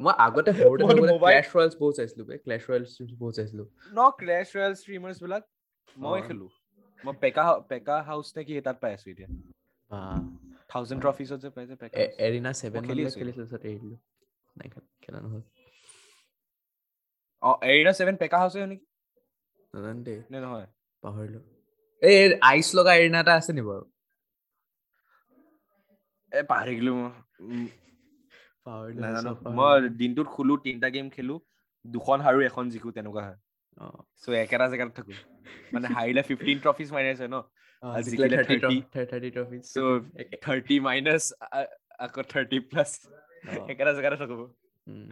S1: মই- আগতে সৰুতে
S2: mobile-
S1: ক্লেছ ৰয়েলছ বহুত চাইছিলো বে ক্লেছ ৰয়েলছ বহুত চাইছিলো।
S2: ন ক্লেছ ৰয়েল ষ্ট্ৰিমাৰ্ছ বিলাক মই। খেলো। মই পেকা পেকা হাউচ নে কি তাত পাই আছো এতিয়া। থাউজেণ্ড ট্ৰফিজত যে পাই যে।
S1: এৰিনা ছেভেন
S2: খেলি আছো
S1: খেলিছিলো পিছত এৰি দিলো নাই খেলা- নহ'ল
S2: অ এৰিনা ছেভেন পেকা হাউচ হয় নেকি
S1: নাজানো দেই
S2: নে নহয়
S1: পাহৰিলো এই আইচ লগা এৰিনা এটা আছে নি বাৰু
S2: এ পাহৰি গলো মই
S1: পাহৰিলো
S2: নাজানো মই। দিনটোত খোলো তিনটা গেম খেলো দুখন হাৰো এখন জিকো তেনেকুৱা হয় চ' একেটা জেগাত থাকো। মানে হাৰিলে ফিফটিন ট্ৰফিজ মাইনাছ হয় ন?
S1: অ,
S2: আৰু
S1: জিকিলে
S2: জিকিলে
S1: 30
S2: 30
S1: ট্ৰ- 30 ট্ৰফিজ
S2: চ' থাৰ্টি মাইনাছ আকৌ থাৰ্টি প্লাছ
S1: অ।
S2: একেটা জেগাতে থাকো।
S1: উম,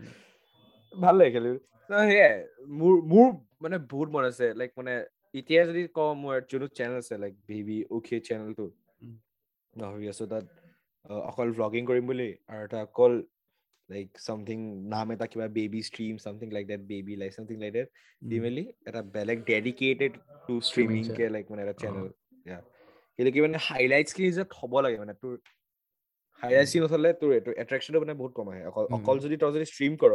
S2: ভাল লাগে খেলি সেয়াই মোৰ মোৰ মানে বহুত মন আছে। লাইক মানে এতিয়া যদি কওঁ মোৰ যোনটো চেনেল আছে লাইক বেবি অ'কে চেনেলটো ভাবি আছো তাত অকল ভ্লগিং কৰিম বুলি আৰু এটা অকল লাইক চামথিং নাম এটা কিবা baby stream something like that baby like something like that দি
S1: উম,
S2: মেলি এটা বেলেগ dedicated to
S1: Streaming
S2: streaming K
S1: channel.
S2: Like মানে এটা
S1: অ।
S2: চেনেল কিন্তু কি মানে হাইলাইটছ খিনি যে থব লাগে মানে তোৰ হাইলাইটছ খিনি নথলে তোৰ এইটো এট্ৰেকশ্যনটো মানে বহুত কম আহে অকল
S1: উম।
S2: অকল যদি তই যদি ষ্ট্ৰীম কৰ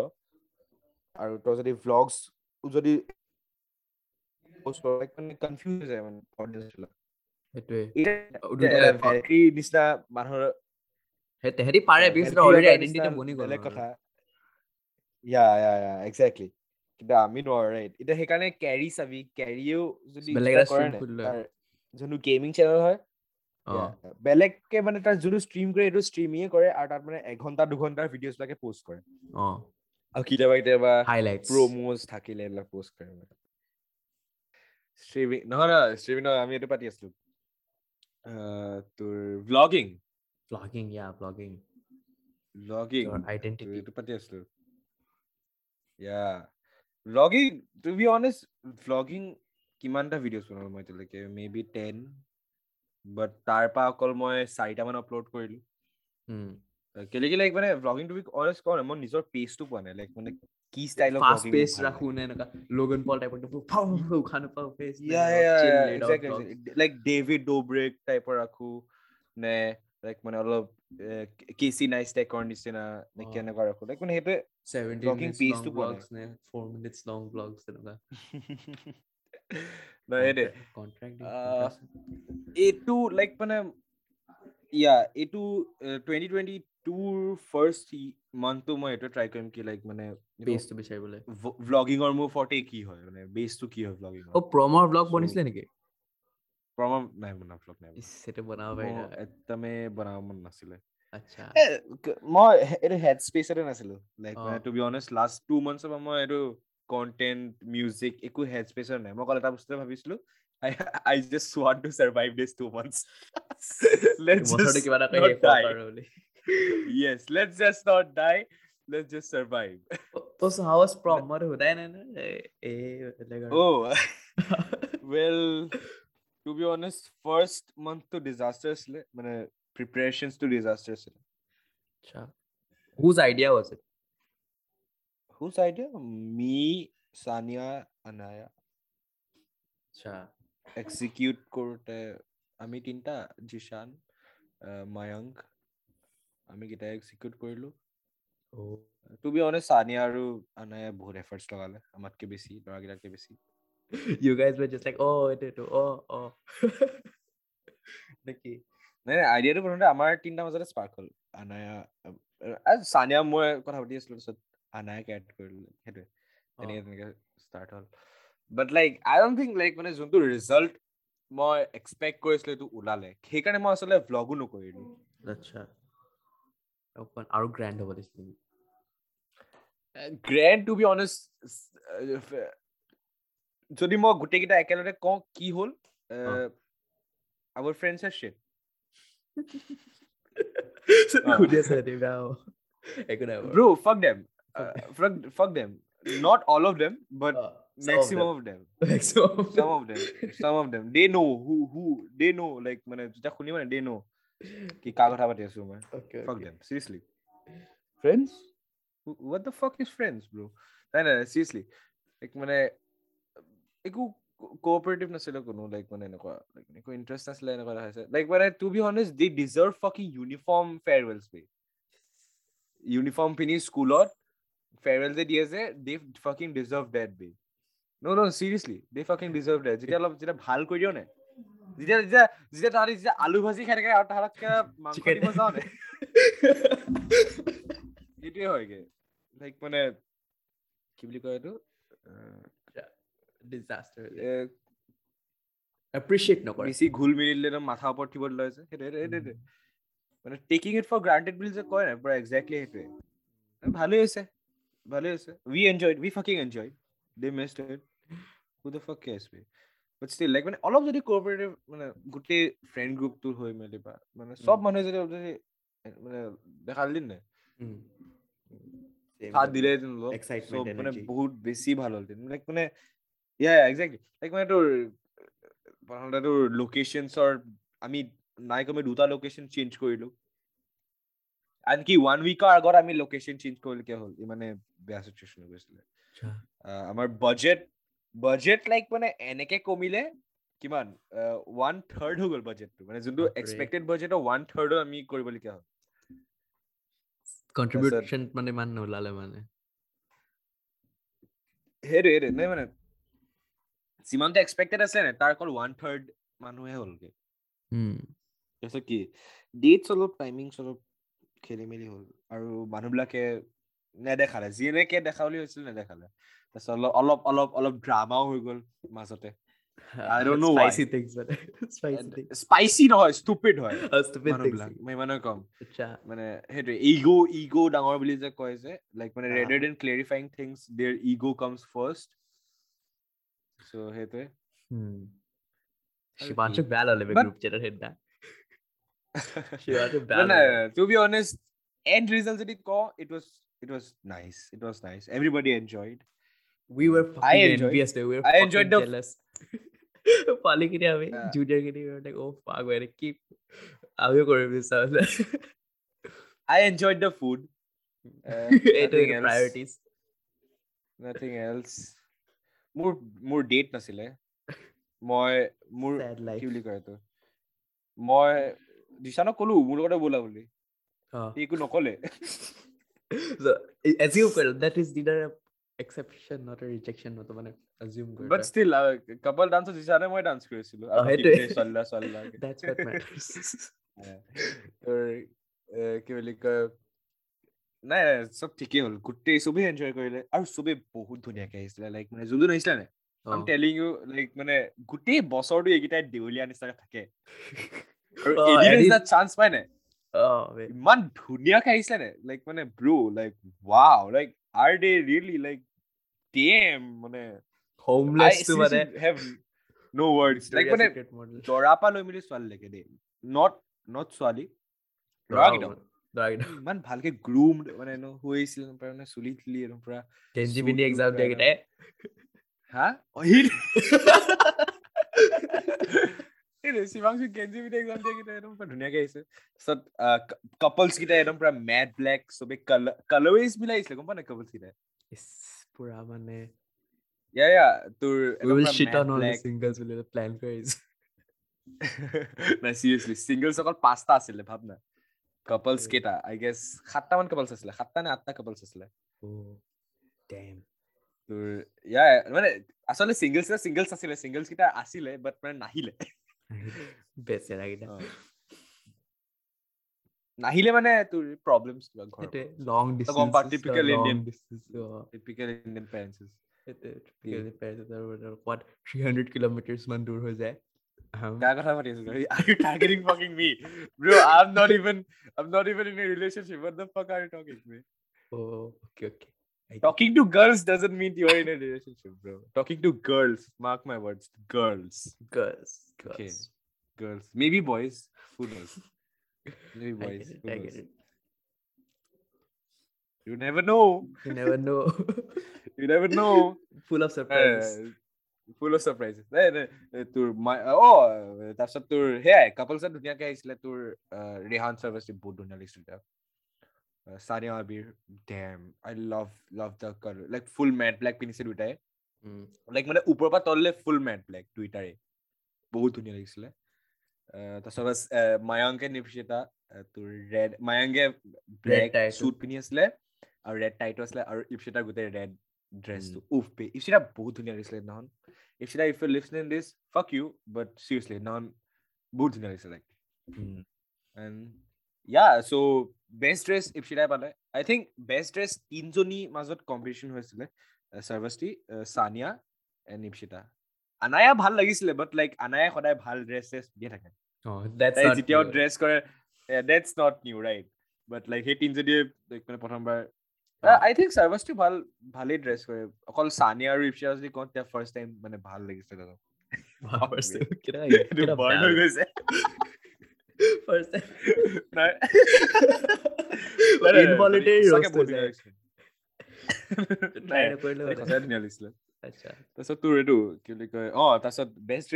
S2: আৰু তই যদি ভ্লগছ যদি post কৰ, like মানে confuse হৈ যায় মানে audience।
S1: সেইটোৱে অ, দুটা
S2: এটা Valkyrie নিচিনা মানুহৰ
S1: তেহেঁতি পাৰে because
S2: Valkyrie
S1: অলৰেডি আইডেন্টিটি বনি গ'ল
S2: বেলেগ
S1: ন।
S2: কথা। ইয়া ইয়া ইয়া এক্সেক্টলি কিন্তু আমি নোৱাৰো ৰাইট এতিয়া সেইকাৰণে কেৰি চাবি কেৰিও যদি
S1: বেলেগ
S2: যোনটো গেমিং চেনেল হয় বেলেগকে মানে তাৰ যোনটো ষ্ট্ৰীম কৰে এইটো ষ্ট্ৰীমিঙে কৰে আৰু তাত মানে এঘন্টা দুঘন্টাৰ ভিডিঅ'জ বিলাকে পোষ্ট কৰে আৰু কেতিয়াবা কেতিয়াবা
S1: হাইলাইটছ
S2: প্ৰমোজ থাকিলে এইবিলাক পোষ্ট কৰে ষ্ট্ৰীমিং নহয় নহয় ষ্ট্ৰীমিং নহয় আমি এইটো পাতি আছিলো। তোৰ ভ্লগিং
S1: ব্লগিং ইয়া ব্লগিং
S2: ভ্লগিং
S1: your identity.
S2: এইটো পাতি আছিলো ইয়া vlogging to be honest vlogging কিমানটা ভিডিঅ'জ বনালো মই এতিয়ালৈকে? মে বি টেন বাট তাৰ পৰা অকল মই চাৰিটামান আপলোড কৰিলো।
S1: উম
S2: কেলে কি লাইক মানে ভ্লগিং টু বি অনেষ্ট কওঁ মই নিজৰ পেজটো পোৱা নাই লাইক মানে কি ষ্টাইলৰ
S1: ফাষ্ট পেচ ৰাখো নে এনেকা লোগন পল টাইপৰ উশাহ নাপাওঁ পেচ
S2: লাইক ডেভিড ডোব্ৰেক টাইপৰ ৰাখো নে লাইক মানে অলপ কেচি নাইচ টেকৰ নিচিনা নে। কেনেকুৱা ৰাখো লাইক মানে সেইটোৱে
S1: 17
S2: vlogging
S1: minutes
S2: page
S1: long
S2: টো পোৱা নাই।
S1: vlogs নে 4 minutes long vlogs তেনেকুৱা? কন্ট্ৰাক্ট
S2: এইটো লাইক মানে ইয়া এইটো টুৱেণ্টি টুৱেণ্টি টুৰ ফাৰ্ষ্ট মান্থটো মই এইটো ট্ৰাই কৰিম কি লাইক মানে
S1: পেজটো বিচাৰিবলৈ।
S2: ভ্লগিঙৰ মোৰ ফৰ্টে কি হয় মানে বেছটো কি হয় ভ্লগিঙৰ
S1: অ প্ৰমৰ ব্লগ বনিছিলে নেকি?
S2: প্ৰমাণ নাই বনা ভ্লগ নাই
S1: সেইটো বনাব
S2: বনোৱা। মোৰ একদমে বনাব মন নাছিলে
S1: আচ্ছা
S2: মই এইটো হেড স্পেচতে নাছিলো লাইক। মানে to be honest last two মান্থছৰ পৰা মই এইটো কণ্টেণ্ট মিউজিক একো হেড স্পেচৰ নাই মই অকল এটা বস্তুৱে ভাবিছিলো I just want to survive this two months
S1: let's কিবা এটা
S2: not die. yes let's just not die. Let's just survive.
S1: Prom মই সোধাই নাই ন এ বেলেগ আৰু
S2: oh well to be honest first month to disaster আছিলে মানে preparations to disaster আছিলে
S1: আচ্ছা idea was it
S2: whose idea me sania anaya
S1: আচ্ছা
S2: execute কৰোতে আমি তিনিটা জিশান মায়াংক আমি কেইটাই এক্সিকিউট কৰিলো টু বি অনেষ্ট সানিয়া আৰু আনায়ে বহুত এফৰ্টছ লগালে আমাতকে বেছি ল'ৰাকেইটাতকে বেছি
S1: you guys were just like, oh, it, it, oh, oh. Nikki.
S2: নাই নাই আইডিয়াটো প্ৰথমতে আমাৰ তিনিটা মাজতে স্পাৰ্ক হ'ল আনায়া সানিয়া মই কথা পাতি আছিলো তাৰপিছত আনায়াকে এড কৰিলো সেইটোৱে তেনেকে তেনেকে ষ্টাৰ্ট হ'ল but like I don't think like মানে যোনটো ৰিজাল্ট মই এক্সপেক্ট কৰিছিলো এইটো ওলালে সেইকাৰণে মই আচলতে ভ্লগো নকৰিলো
S1: আচ্ছা অকণ আৰু গ্ৰেণ্ড হ'ব দিছিলে
S2: গ্ৰেণ্ড টু বি অনেষ্ট যদি মই গোটেইকেইটা একেলগে কওঁ কি হ'ল? মানে একো কোঅপাৰেটিভ নাছিলে কোনো লাইক মানে এনেকুৱা একো ইণ্টাৰেষ্ট নাছিলে এনেকুৱা দেখাইছে লাইক মানে to be honest they deserve fucking uniform farewells pay uniform পিন্ধি স্কুলত ফেয়াৰৱেল যে দিয়ে যে they fucking deserve that be no no seriously they fucking deserve that যেতিয়া অলপ যেতিয়া ভাল কৰি দিয়ক নে যেতিয়া যেতিয়া যেতিয়া তাহাঁতি যেতিয়া আলু ভাজি খাই থাকে আৰু তাহাঁতক মাংস দিব যাওঁ নে সেইটোৱে হয়গে লাইক মানে কি বুলি কয় এইটো আহ,
S1: disaster
S2: এ,
S1: appreciate নকৰে।
S2: বেছি ঘোল মেলি দিলে একদম মাথা ওপৰত উঠিব লৈ আছে সেইটোৱে সেইটোৱে, সেইটোৱে। মানে টেকিং ইট ফৰ গ্ৰান্টেড বুলি যে কয় নাই পুৰা একজেক্টলি সেইটোৱে। ভালেই হৈছে ভালেই হৈছে। We enjoy we fucking enjoy they missed it who the fuck cares be but still like মানে অলপ যদি কোঅপাৰেটিভ মানে গোটেই ফ্ৰেণ্ড গ্ৰুপটোৰ হৈ মেলি বা মানে চব। মানুহে যদি যদি মানে দেখা দিলে নাই। সাথ
S1: here.
S2: দিলে so মানে. বহুত বেছি ভাল হ'ল মানে ইয়া একজেক্টলি লাইক মানে তোৰ প্ৰথমতে তোৰ লোকেশ্যনছৰ আমি নাই কমে দুটা লোকেশ্যন চেঞ্জ কৰিলো। আনকি ওৱান উইকৰ আগত আমি লোকেশ্যন চেঞ্জ কৰিলকে হ'ল। ইমানে বেয়া চিটুৱেশ্যন হৈ গৈছিলে। আমাৰ বাজেট বাজেট লাইক মানে এনেকে কমিলে কিমান ওৱান থাৰ্ড হৈ গ'ল বাজেটটো মানে যোনটো। এক্সপেক্টেড বাজেটৰ ওৱান থাৰ্ডো আমি কৰিবলগীয়া হ'ল।
S1: Contribution মানে ইমান নোলালে মানে।
S2: সেইটোৱে সেইটোৱে। নাই মানে যিমানটো এক্সপেক্টেড আছে নাই তাৰ অকল ওৱান থাৰ্ড মানুহে হ'লগে। তাৰপিছত কি? ডেটছ অলপ টাইমিংছ অলপ খেলি মেলি হ'ল। আৰু মানুহবিলাকে নেদেখালে। যি এনেকে দেখা বুলি হৈছিল নেদেখালে। তাৰপিছত অলপ অলপ অলপ অলপ ড্ৰামাও হৈ গ'ল মাজতে। স্পাইচি নহয় ষ্টুপিড হয়।
S1: Oh,
S2: ইমানে কম। মানে সেইটোৱে ইগ' ইগ' ডাঙৰ বুলি যে কয় যে লাইক মানে. ৰেডাৰ দেন ক্লেৰিফাইং থিংছ দেৰ ইগ' কামছ ফাৰ্ষ্ট চ' সেইটোৱে
S1: Hmm.
S2: আৰু
S1: শিৱাংশুক
S2: কি?
S1: বেয়া ল'লে
S2: But-
S1: গ্ৰুপ চেটত সেইদিনা শিৱাংশুক বেয়া
S2: No, no,
S1: ল'লে
S2: no, to be honest, end result যদি কওঁ, it was it was nice. It was nice. Everybody enjoyed.
S1: we were
S2: I
S1: fucking
S2: enjoyed-
S1: envious though. we were
S2: I
S1: fucking
S2: enjoyed the-
S1: jealous পালি কিনে আমি
S2: Yeah.
S1: Junior কিনে we were like oh fuck man কি আমিও কৰিম চালে
S2: I enjoyed the food. Uh,
S1: এইটো
S2: nothing else.
S1: priorities
S2: Nothing else. মোৰ মোৰ ডেট নাছিলে। মই মোৰ কি বুলি কয় এইটো? মই দিশানক ক'লো মোৰ লগতে ব'লা বুলি. সি একো নক'লে।
S1: So i- assume কৰিল that is neither a exception not a rejection নতো মানে assume কৰিল।
S2: বাট ষ্টিল কাপল ডান্সত দিশানে মই ডান্স কৰিছিলো
S1: অ, সেইটোৱে।
S2: Challa Challa.
S1: That's what matters
S2: তোৰ এ, কি বুলি কয়? নাই চব ঠিকেই হ'ল। গোটেই চবেই এনজয় কৰিলে আৰু চবেই বহুত ধুনীয়াকে আহিছিলে লাইক মানে যোন যোন আহিছিলে নে আম. টেলিং ইউ লাইক মানে গোটেই বছৰটো এইকেইটাই দেউলীয়া নিচিনাকে থাকে। আৰু এদিন চান্স নাই?
S1: oh wait.
S2: ইমান ধুনীয়াকে আহিছিলে নে? লাইক মানে bro like wow like are they really like damn মানে
S1: টো মানে।
S2: হেভ নো ৱৰ্ডছ লাইক মানে দৰা পৰা লৈ মেলি ছোৱালীলৈকে দেই। নট নট ছোৱালী
S1: ল'ৰাকেইটা
S2: ইমান ভালকে গ্ৰুমড মানে ন হৈ আছিল পুৰা মানে চুলি তুলি একদম পুৰা
S1: গেঞ্জি পিন্ধি এক্সাম দিয়া কেইটাই
S2: হা? অ, সি- এই শিৱাংশু গেঞ্জি পিন্ধি এক্সাম দিয়া কেইটা একদম পুৰা ধুনীয়াকে আহিছে। তাৰপিছত কাপলছ কেইটা একদম পুৰা মেট ব্লেক চবে কালাৰৱেজ মিলাই আহিছিলে গম পোৱা নাই কাপলছ কেইটা
S1: ইছ, পুৰা মানে
S2: ইয়া ইয়া তোৰ
S1: we
S2: একদম
S1: will
S2: পুৰা
S1: shit
S2: matte
S1: on all the
S2: black,
S1: singles বুলি প্লেন কৰি আহিছো।
S2: নাই চিৰিয়াছলি চিংগলছ অকল পাঁচটা আছিলে ভাব না কাপলছ. কেইটা আই গেছ সাতটামান কাপলছ আছিলে সাতটা নে আঠটা কাপলছ আছিলে. তোৰ ইয়া মানে আচলতে চিংগলছ চিংগলছ আছিলে চিংগলছ কেইটা আছিলে বাট মানে নাহিলে
S1: বেচেৰা কেইটা
S2: অ। নাহিলে মানে তোৰ প্ৰব্লেমছ কিবা
S1: সেইটোৱে long
S2: distance Indian. Distance typical Indian
S1: parents typical parents আৰু ক'ৰবাত থ্ৰী হাণ্ড্ৰেড কিলোমিটাৰ্ছ মান দূৰ হৈ যায়
S2: Are you targeting fucking me, bro? I'm not even. I'm not even in a relationship. What the fuck are you talking to me?
S1: Oh, okay, okay. I
S2: talking to girls doesn't mean you're in a relationship, bro. Talking to girls, mark my words, girls,
S1: girls, girls,
S2: okay.
S1: girls.
S2: Maybe boys. Who knows? Maybe boys.
S1: It,
S2: Who knows? You never know.
S1: You never know.
S2: you never know.
S1: Full of surprises.
S2: Uh, of surprises নাই নাই এ, তোৰ মাই অ তাৰপিছত তোৰ সেয়াই কাপলছত ধুনীয়াকে আহিছিলে তোৰ আহ, ৰেহান চাৰ্ভাৰ্চি বহুত ধুনীয়া লাগিছিল তাক চানিয়া আবিৰ damn I love love the colour like full matte black পিন্ধিছে দুটাই
S1: Mm.
S2: লাইক মানে ওপৰৰ পৰা তললে ফুল মেট ব্লেক দুইটাৰে বহুত ধুনীয়া লাগিছিলে আহ, তাৰপিছত বাছ, আহ, মায়াংকে নিপচিতা আহ, তোৰ ৰেড মায়াংকে ব্লেক
S1: title.
S2: চুট পিন্ধি আছিলে আৰু ৰেড টাইটো আছিলে আৰু ইপচিতাৰ গোটেই ৰেড ড্ৰেছটো উফ পে ইপচিতা বহুত ধুনীয়া লাগিছিলে সেইদিনাখন Ipsita if you lives in this fuck you but seriously সেইদিনাখন বহুত ধুনীয়া লাগিছিলে লাইক
S1: Mm.
S2: এণ্ড ইয়া চ' বেষ্ট ড্ৰেছ ইপচিতাই পালে আই থিংক বেষ্ট ড্ৰেছ তিনিজনী মাজত কম্পিটিশ্যন হৈছিলে চাৰ্ভাষ্টি চানিয়া এণ্ড ইপচিতা আনায়া ভাল লাগিছিলে বাট লাইক আনায়া সদায় ভাল ড্ৰেছ চেছ দিয়ে থাকে
S1: Oh, that's
S2: তাই
S1: not
S2: যেতিয়াও
S1: new.
S2: ড্ৰেছ কৰে that's not new right but like সেই তিনিজনীয়ে like, মানে প্ৰথমবাৰ
S1: অ।
S2: আই থিংক চাৰ্ভাষ্টি ভাল ভালেই ড্ৰেছ কৰে অকল চানিয়া আৰু ইপচিতা যদি কওঁ তেতিয়া ফাৰ্ষ্ট টাইম মানে ভাল লাগিছে দাদা
S1: Wow, first
S2: me.
S1: time. কেনেকা-
S2: এইটো
S1: কেনেকা
S2: burn
S1: বেয়া
S2: হৈ
S1: লাগে।
S2: গৈছে
S1: First time.
S2: নাই নাই, নাই,
S1: Involuntary
S2: সঁচাকে
S1: roast
S2: বহুত
S1: হৈ
S2: ধুনীয়া
S1: যায়।
S2: লাগিছিলে।
S1: Try
S2: নাই,
S1: নকৰিলেও
S2: নাই,
S1: হয়।
S2: সঁচাই ধুনীয়া লাগিছিলে
S1: আচ্ছা।
S2: তাৰপিছত তোৰ এইটো কি বুলি কয় অ তাৰপিছত বেষ্ট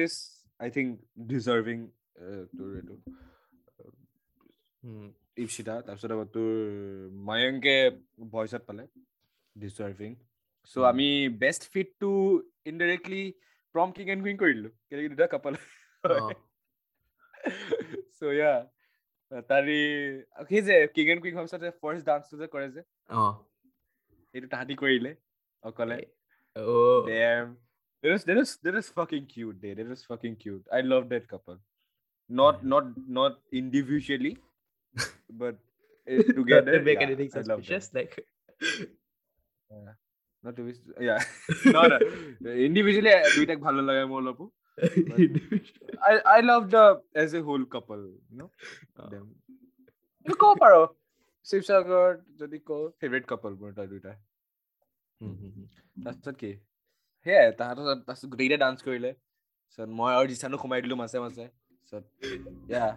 S2: এইটো. ইপচিতা তাৰপিছত আকৌ তোৰ মায়ংকে ভইচত পালে চ'. আমি best ফিটটো indirectly prom king and queen কৰি দিলো কেনেকৈ দুটা কাপাল. চ' ইয়া তাৰি সেই যে কিং এণ্ড কুইন হোৱাৰ পিছত ফাৰ্ষ্ট ডান্সটো যে কৰে যে. সেইটো তাহাঁতি কৰিলে অকলে. Damn. That is that is that is fucking cute, dude. That is fucking cute. I love that couple. Not
S1: Yeah.
S2: not not individually, but eh,
S1: Not
S2: together.
S1: to make
S2: yeah,
S1: anything
S2: I
S1: suspicious, like.
S2: Yeah. Not to be yeah. no no. Individually, দুইটাক ভাল লাগে মোৰ অলপো. I I love the as a whole couple, you know.
S1: Oh.
S2: Them. ক'ব পাৰ শিৱসাগৰ যদি কওঁ favourite couple মোৰ তাৰ দুইটা
S1: Mhm.
S2: তাৰপিছত কি সেয়াই তাহাঁতৰ তাৰপিছত গোটেইকেইটা ডান্স কৰিলে তাৰপিছত মই আৰু জিচানো সোমাই দিলো মাজে মাজে So, yeah,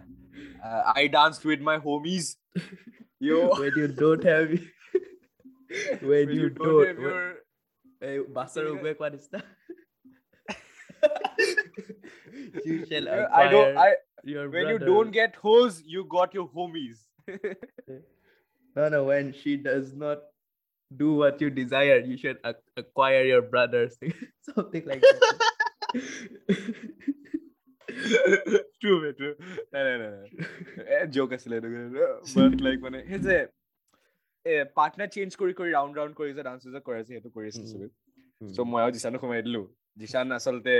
S2: uh, I danced with my homies. Yo,
S1: when you don't have, when,
S2: when
S1: you, you,
S2: don't,
S1: don't
S2: have
S1: when,
S2: your,
S1: hey, you shall
S2: I don't. I when you don't get hoes, you got your homies.
S1: no, no. When she does not do what you desire, you should acquire your brothers. Something like that.
S2: true true. নাই নাই নাই জোক আছিলে বাট like মানে সেই যে partner change কৰি কৰি round round কৰি যে ডান্স যে কৰে যে সেইটো কৰি আছিল
S1: উম।
S2: চবে
S1: Hmm.
S2: চ' মই আৰু জিচানো সোমাই দিলো জিচান আচলতে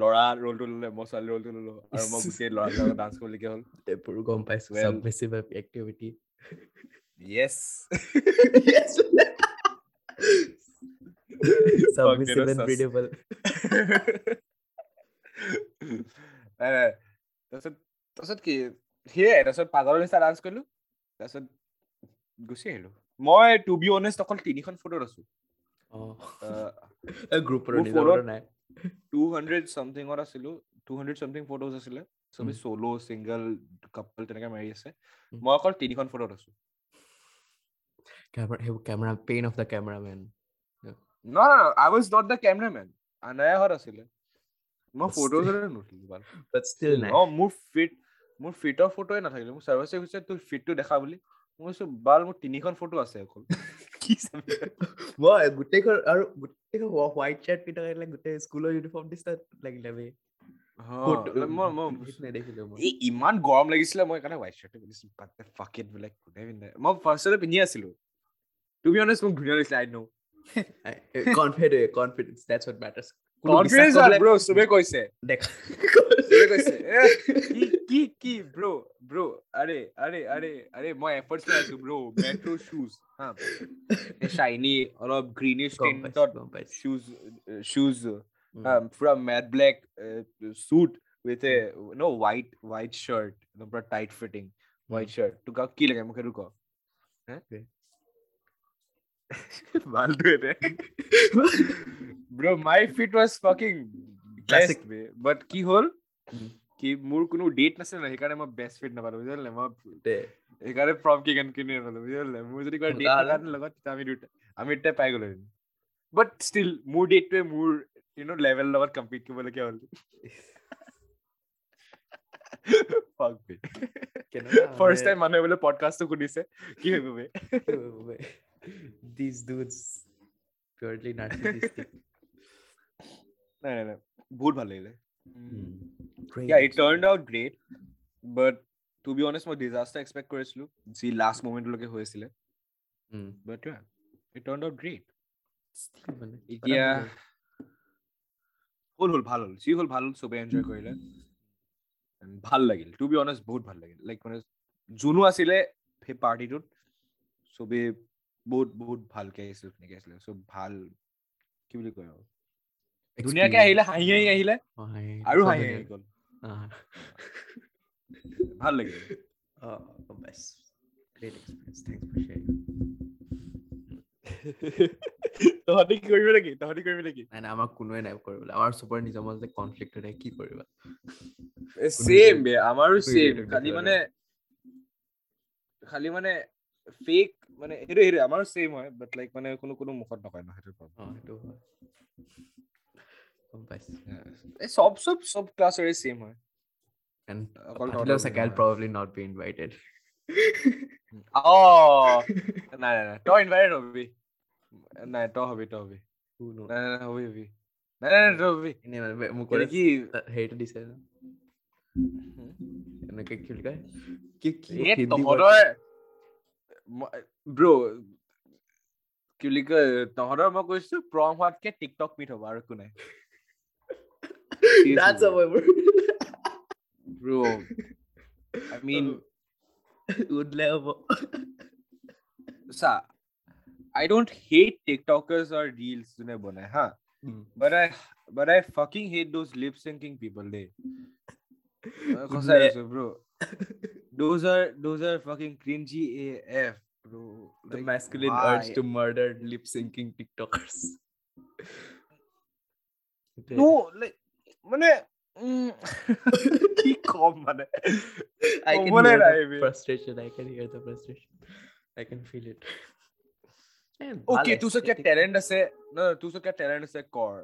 S2: ল'ৰা ৰোলটো ল'লে মই ছোৱালী ৰোলটো ল'লো আৰু মই গোটেই ল'ৰাবিলাকক ডান্স কৰিবলগীয়া হ'ল
S1: এইবোৰ গম পাইছো activity
S2: yes
S1: yes. submissive and
S2: sus. তাৰপিছত তাৰপিছত কি সেয়াই তাৰপিছত পাগলৰ নিচিনা ডান্স কৰিলো তাৰপিছত গুচি আহিলো। মই টু বি অনেষ্ট অকল তিনিখন ফটোত আছো।
S1: গ্ৰুপৰ
S2: মোৰ
S1: নিজৰ
S2: phone-ত-
S1: নাই।
S2: টু হাণ্ড্ৰেড চামথিঙত আছিলো। টু হাণ্ড্ৰেড চামথিং ফটোজ আছিলে। চবে
S1: উম।
S2: চ'ল' ছিংগল কাপল তেনেকে মাৰি আছে।
S1: উম।
S2: মই অকল তিনিখন ফটোত আছো।
S1: Camera সেইবোৰ camera pain of the cameraman
S2: no I was not the cameraman আনায়াহঁত আছিলে। মই নুঠিলো
S1: নাই
S2: অ মোৰ ফিট মোৰ ফিটৰ ফটোৱে নাথাকিলে। মোৰ চাৰ্ভাছে কৈছে তোৰ ফিটটো দেখা বুলি। মই কৈছো বাল মোৰ তিনিখন ফটো আছে অকল। কি চাবি
S1: মই গোটেইখন আৰু গোটেইখন হোৱাইট চাৰ্ট পিন্ধা লাগিলে গোটেই স্কুলৰ ইউনিফৰ্ম নিচিনা লাগিলে বে ক'ত-
S2: মই মই
S1: পিন্ধিত নেদেখিলো মই।
S2: এই ইমান গৰম লাগিছিলে মই সেইকাৰণে হোৱাইট চাৰ্টটো পিন্ধিছো। বাট ফাক ইট বোলে কোনে পিন্ধে? মই ফাৰ্ষ্টতে পিন্ধি আছিলো। অনেষ্ট মোক ধুনীয়া লাগিছিলে I know
S1: confidence confidence that's what matters
S2: confidence bro চবে কৈছে
S1: দেখা
S2: চবে কৈছে এ, কি কি কি ব্ৰ ব্ৰ আৰে আৰে আৰে আৰে মই এফৰ্টছ লৈ আছো ব্ৰ মেট্ৰ শুজ হা শ্বাইনি অলপ গ্ৰীনিছ
S1: গম
S2: টিণ্টত
S1: পাইছো গম পাইছো
S2: shoes uh, shoes uh,
S1: um,
S2: um, from matte black uh, suit with a no white white shirt no pura tight fitting white shirt to ka ki lage mukhe ruko
S1: Okay.
S2: baldu ete bro my fit was fucking
S1: Classic.
S2: classic way but ki hol
S1: Mhm.
S2: কি মোৰ কোনো date নাছিলে ন সেইকাৰণে মই best fit নাপালো বুজিল নাই মই
S1: দে,
S2: সেইকাৰণে ফ্ৰম কি গান কিনি নাপালো বুজিল নাই মোৰ যদি কিবা ডেট
S1: তেতিয়াহ'লে?
S2: থকা লগত তেতিয়া আমি দুটা আমি দুটাই পাই গলো বাট ষ্টিল মোৰ ডেটটোৱে মোৰ ইউ ন লেভেল লগত কম্পিট কৰিবলগীয়া হ'ল Fuck me.
S1: কেনেকুৱা
S2: ফাৰ্ষ্ট
S1: মানে-
S2: টাইম মানুহে বোলে পডকাষ্টটো শুনিছে কি হ'ব বে
S1: These dudes purely narcissistic.
S2: নাই নাই নাই বহুত ভাল লাগিলে. Yeah, it turned out great. But to be honest, মই disaster expect কৰিছিলো যি লাষ্ট মোমেণ্টলৈকে হৈছিলে
S1: Hmm.
S2: but yeah, it turned out great.
S1: Still মানে,
S2: এতিয়া
S1: মানে
S2: হ'ল হ'ল ভাল হ'ল যি হ'ল ভাল হ'ল চবে এনজয় কৰিলে ভাল লাগিল টু বি অনেষ্ট বহুত ভাল লাগিল লাইক মানে যোনো আছিলে সেই পাৰ্টিটোত চবে বহুত বহুত ভালকে আহিছিলে ধুনীয়াকে আহিছিলে চব ভাল কি বুলি কয় আৰু ধুনীয়াকে আহিলে হাঁহি হাঁহি আহিলে। আৰু হাঁহি। হাঁহি গ'ল
S1: আহ,
S2: ভাল লাগিল
S1: অ, গম পাইছো। Great experience. Thanks for sharing.
S2: তহঁতি কি কৰিবি নেকি তহঁতি কৰিবি নেকি
S1: নাই নাই আমাক কোনোৱে নাই কৰিবলৈ আমাৰ চবৰে নিজৰ মাজতে কনফ্লিক্ট হৈ থাকে কি কৰিবা
S2: চেম বে আমাৰো
S1: কোনো
S2: চেম
S1: relative
S2: খালি
S1: দেখুৱা
S2: মানে খালি মানে ফেক মানে সেইটো সেইটো আমাৰো চেম হয় বাট লাইক মানে কোনো কোনো মুখত নকয় ন সেইটো problem.
S1: অ সেইটো হয় গম পাইছো
S2: এই চব চব চব ক্লাছৰে চেম হয়
S1: And চাগে I'll
S2: নহয়।
S1: probably not be invited.
S2: হবি তই হবি
S1: Who knows?
S2: নাই নাই নাই হবি হবি নাই নাই নাই তই হবি
S1: এনেই মানে মোক
S2: মানে
S1: কৰে
S2: কি
S1: তা- হেৰিটো দিছে ন এনেকে কি বুলি কয় কি কি
S2: এই
S1: হিন্দী
S2: তহঁতৰ
S1: word-
S2: ব্ৰ কি বুলি কয় তহঁতৰ মই কৈছো প্ৰম হোৱাতকে টিকটক মিট হ'ব আৰু একো নাই
S1: That's a word.
S2: Bro, I mean,
S1: would never.
S2: Sa, I don't hate TikTokers or reels. तूने बोला
S1: hmm.
S2: but I but I fucking hate those lip syncing people. They, bro, those are those are fucking cringy AF, bro.
S1: The masculine
S2: why?
S1: urge to murder lip syncing TikTokers.
S2: no, like মানে উম, কি কম মানে
S1: I can
S2: ক'বলে
S1: hear
S2: নাই
S1: the
S2: be.
S1: frustration. I can hear the frustration. I can feel it. Eh,
S2: okay
S1: ভাল
S2: তোৰ ওচৰত কিয়
S1: aesthetic.
S2: টেলেণ্ট আছে ন তোৰ ওচৰত কিয় টেলেণ্ট আছে কৰ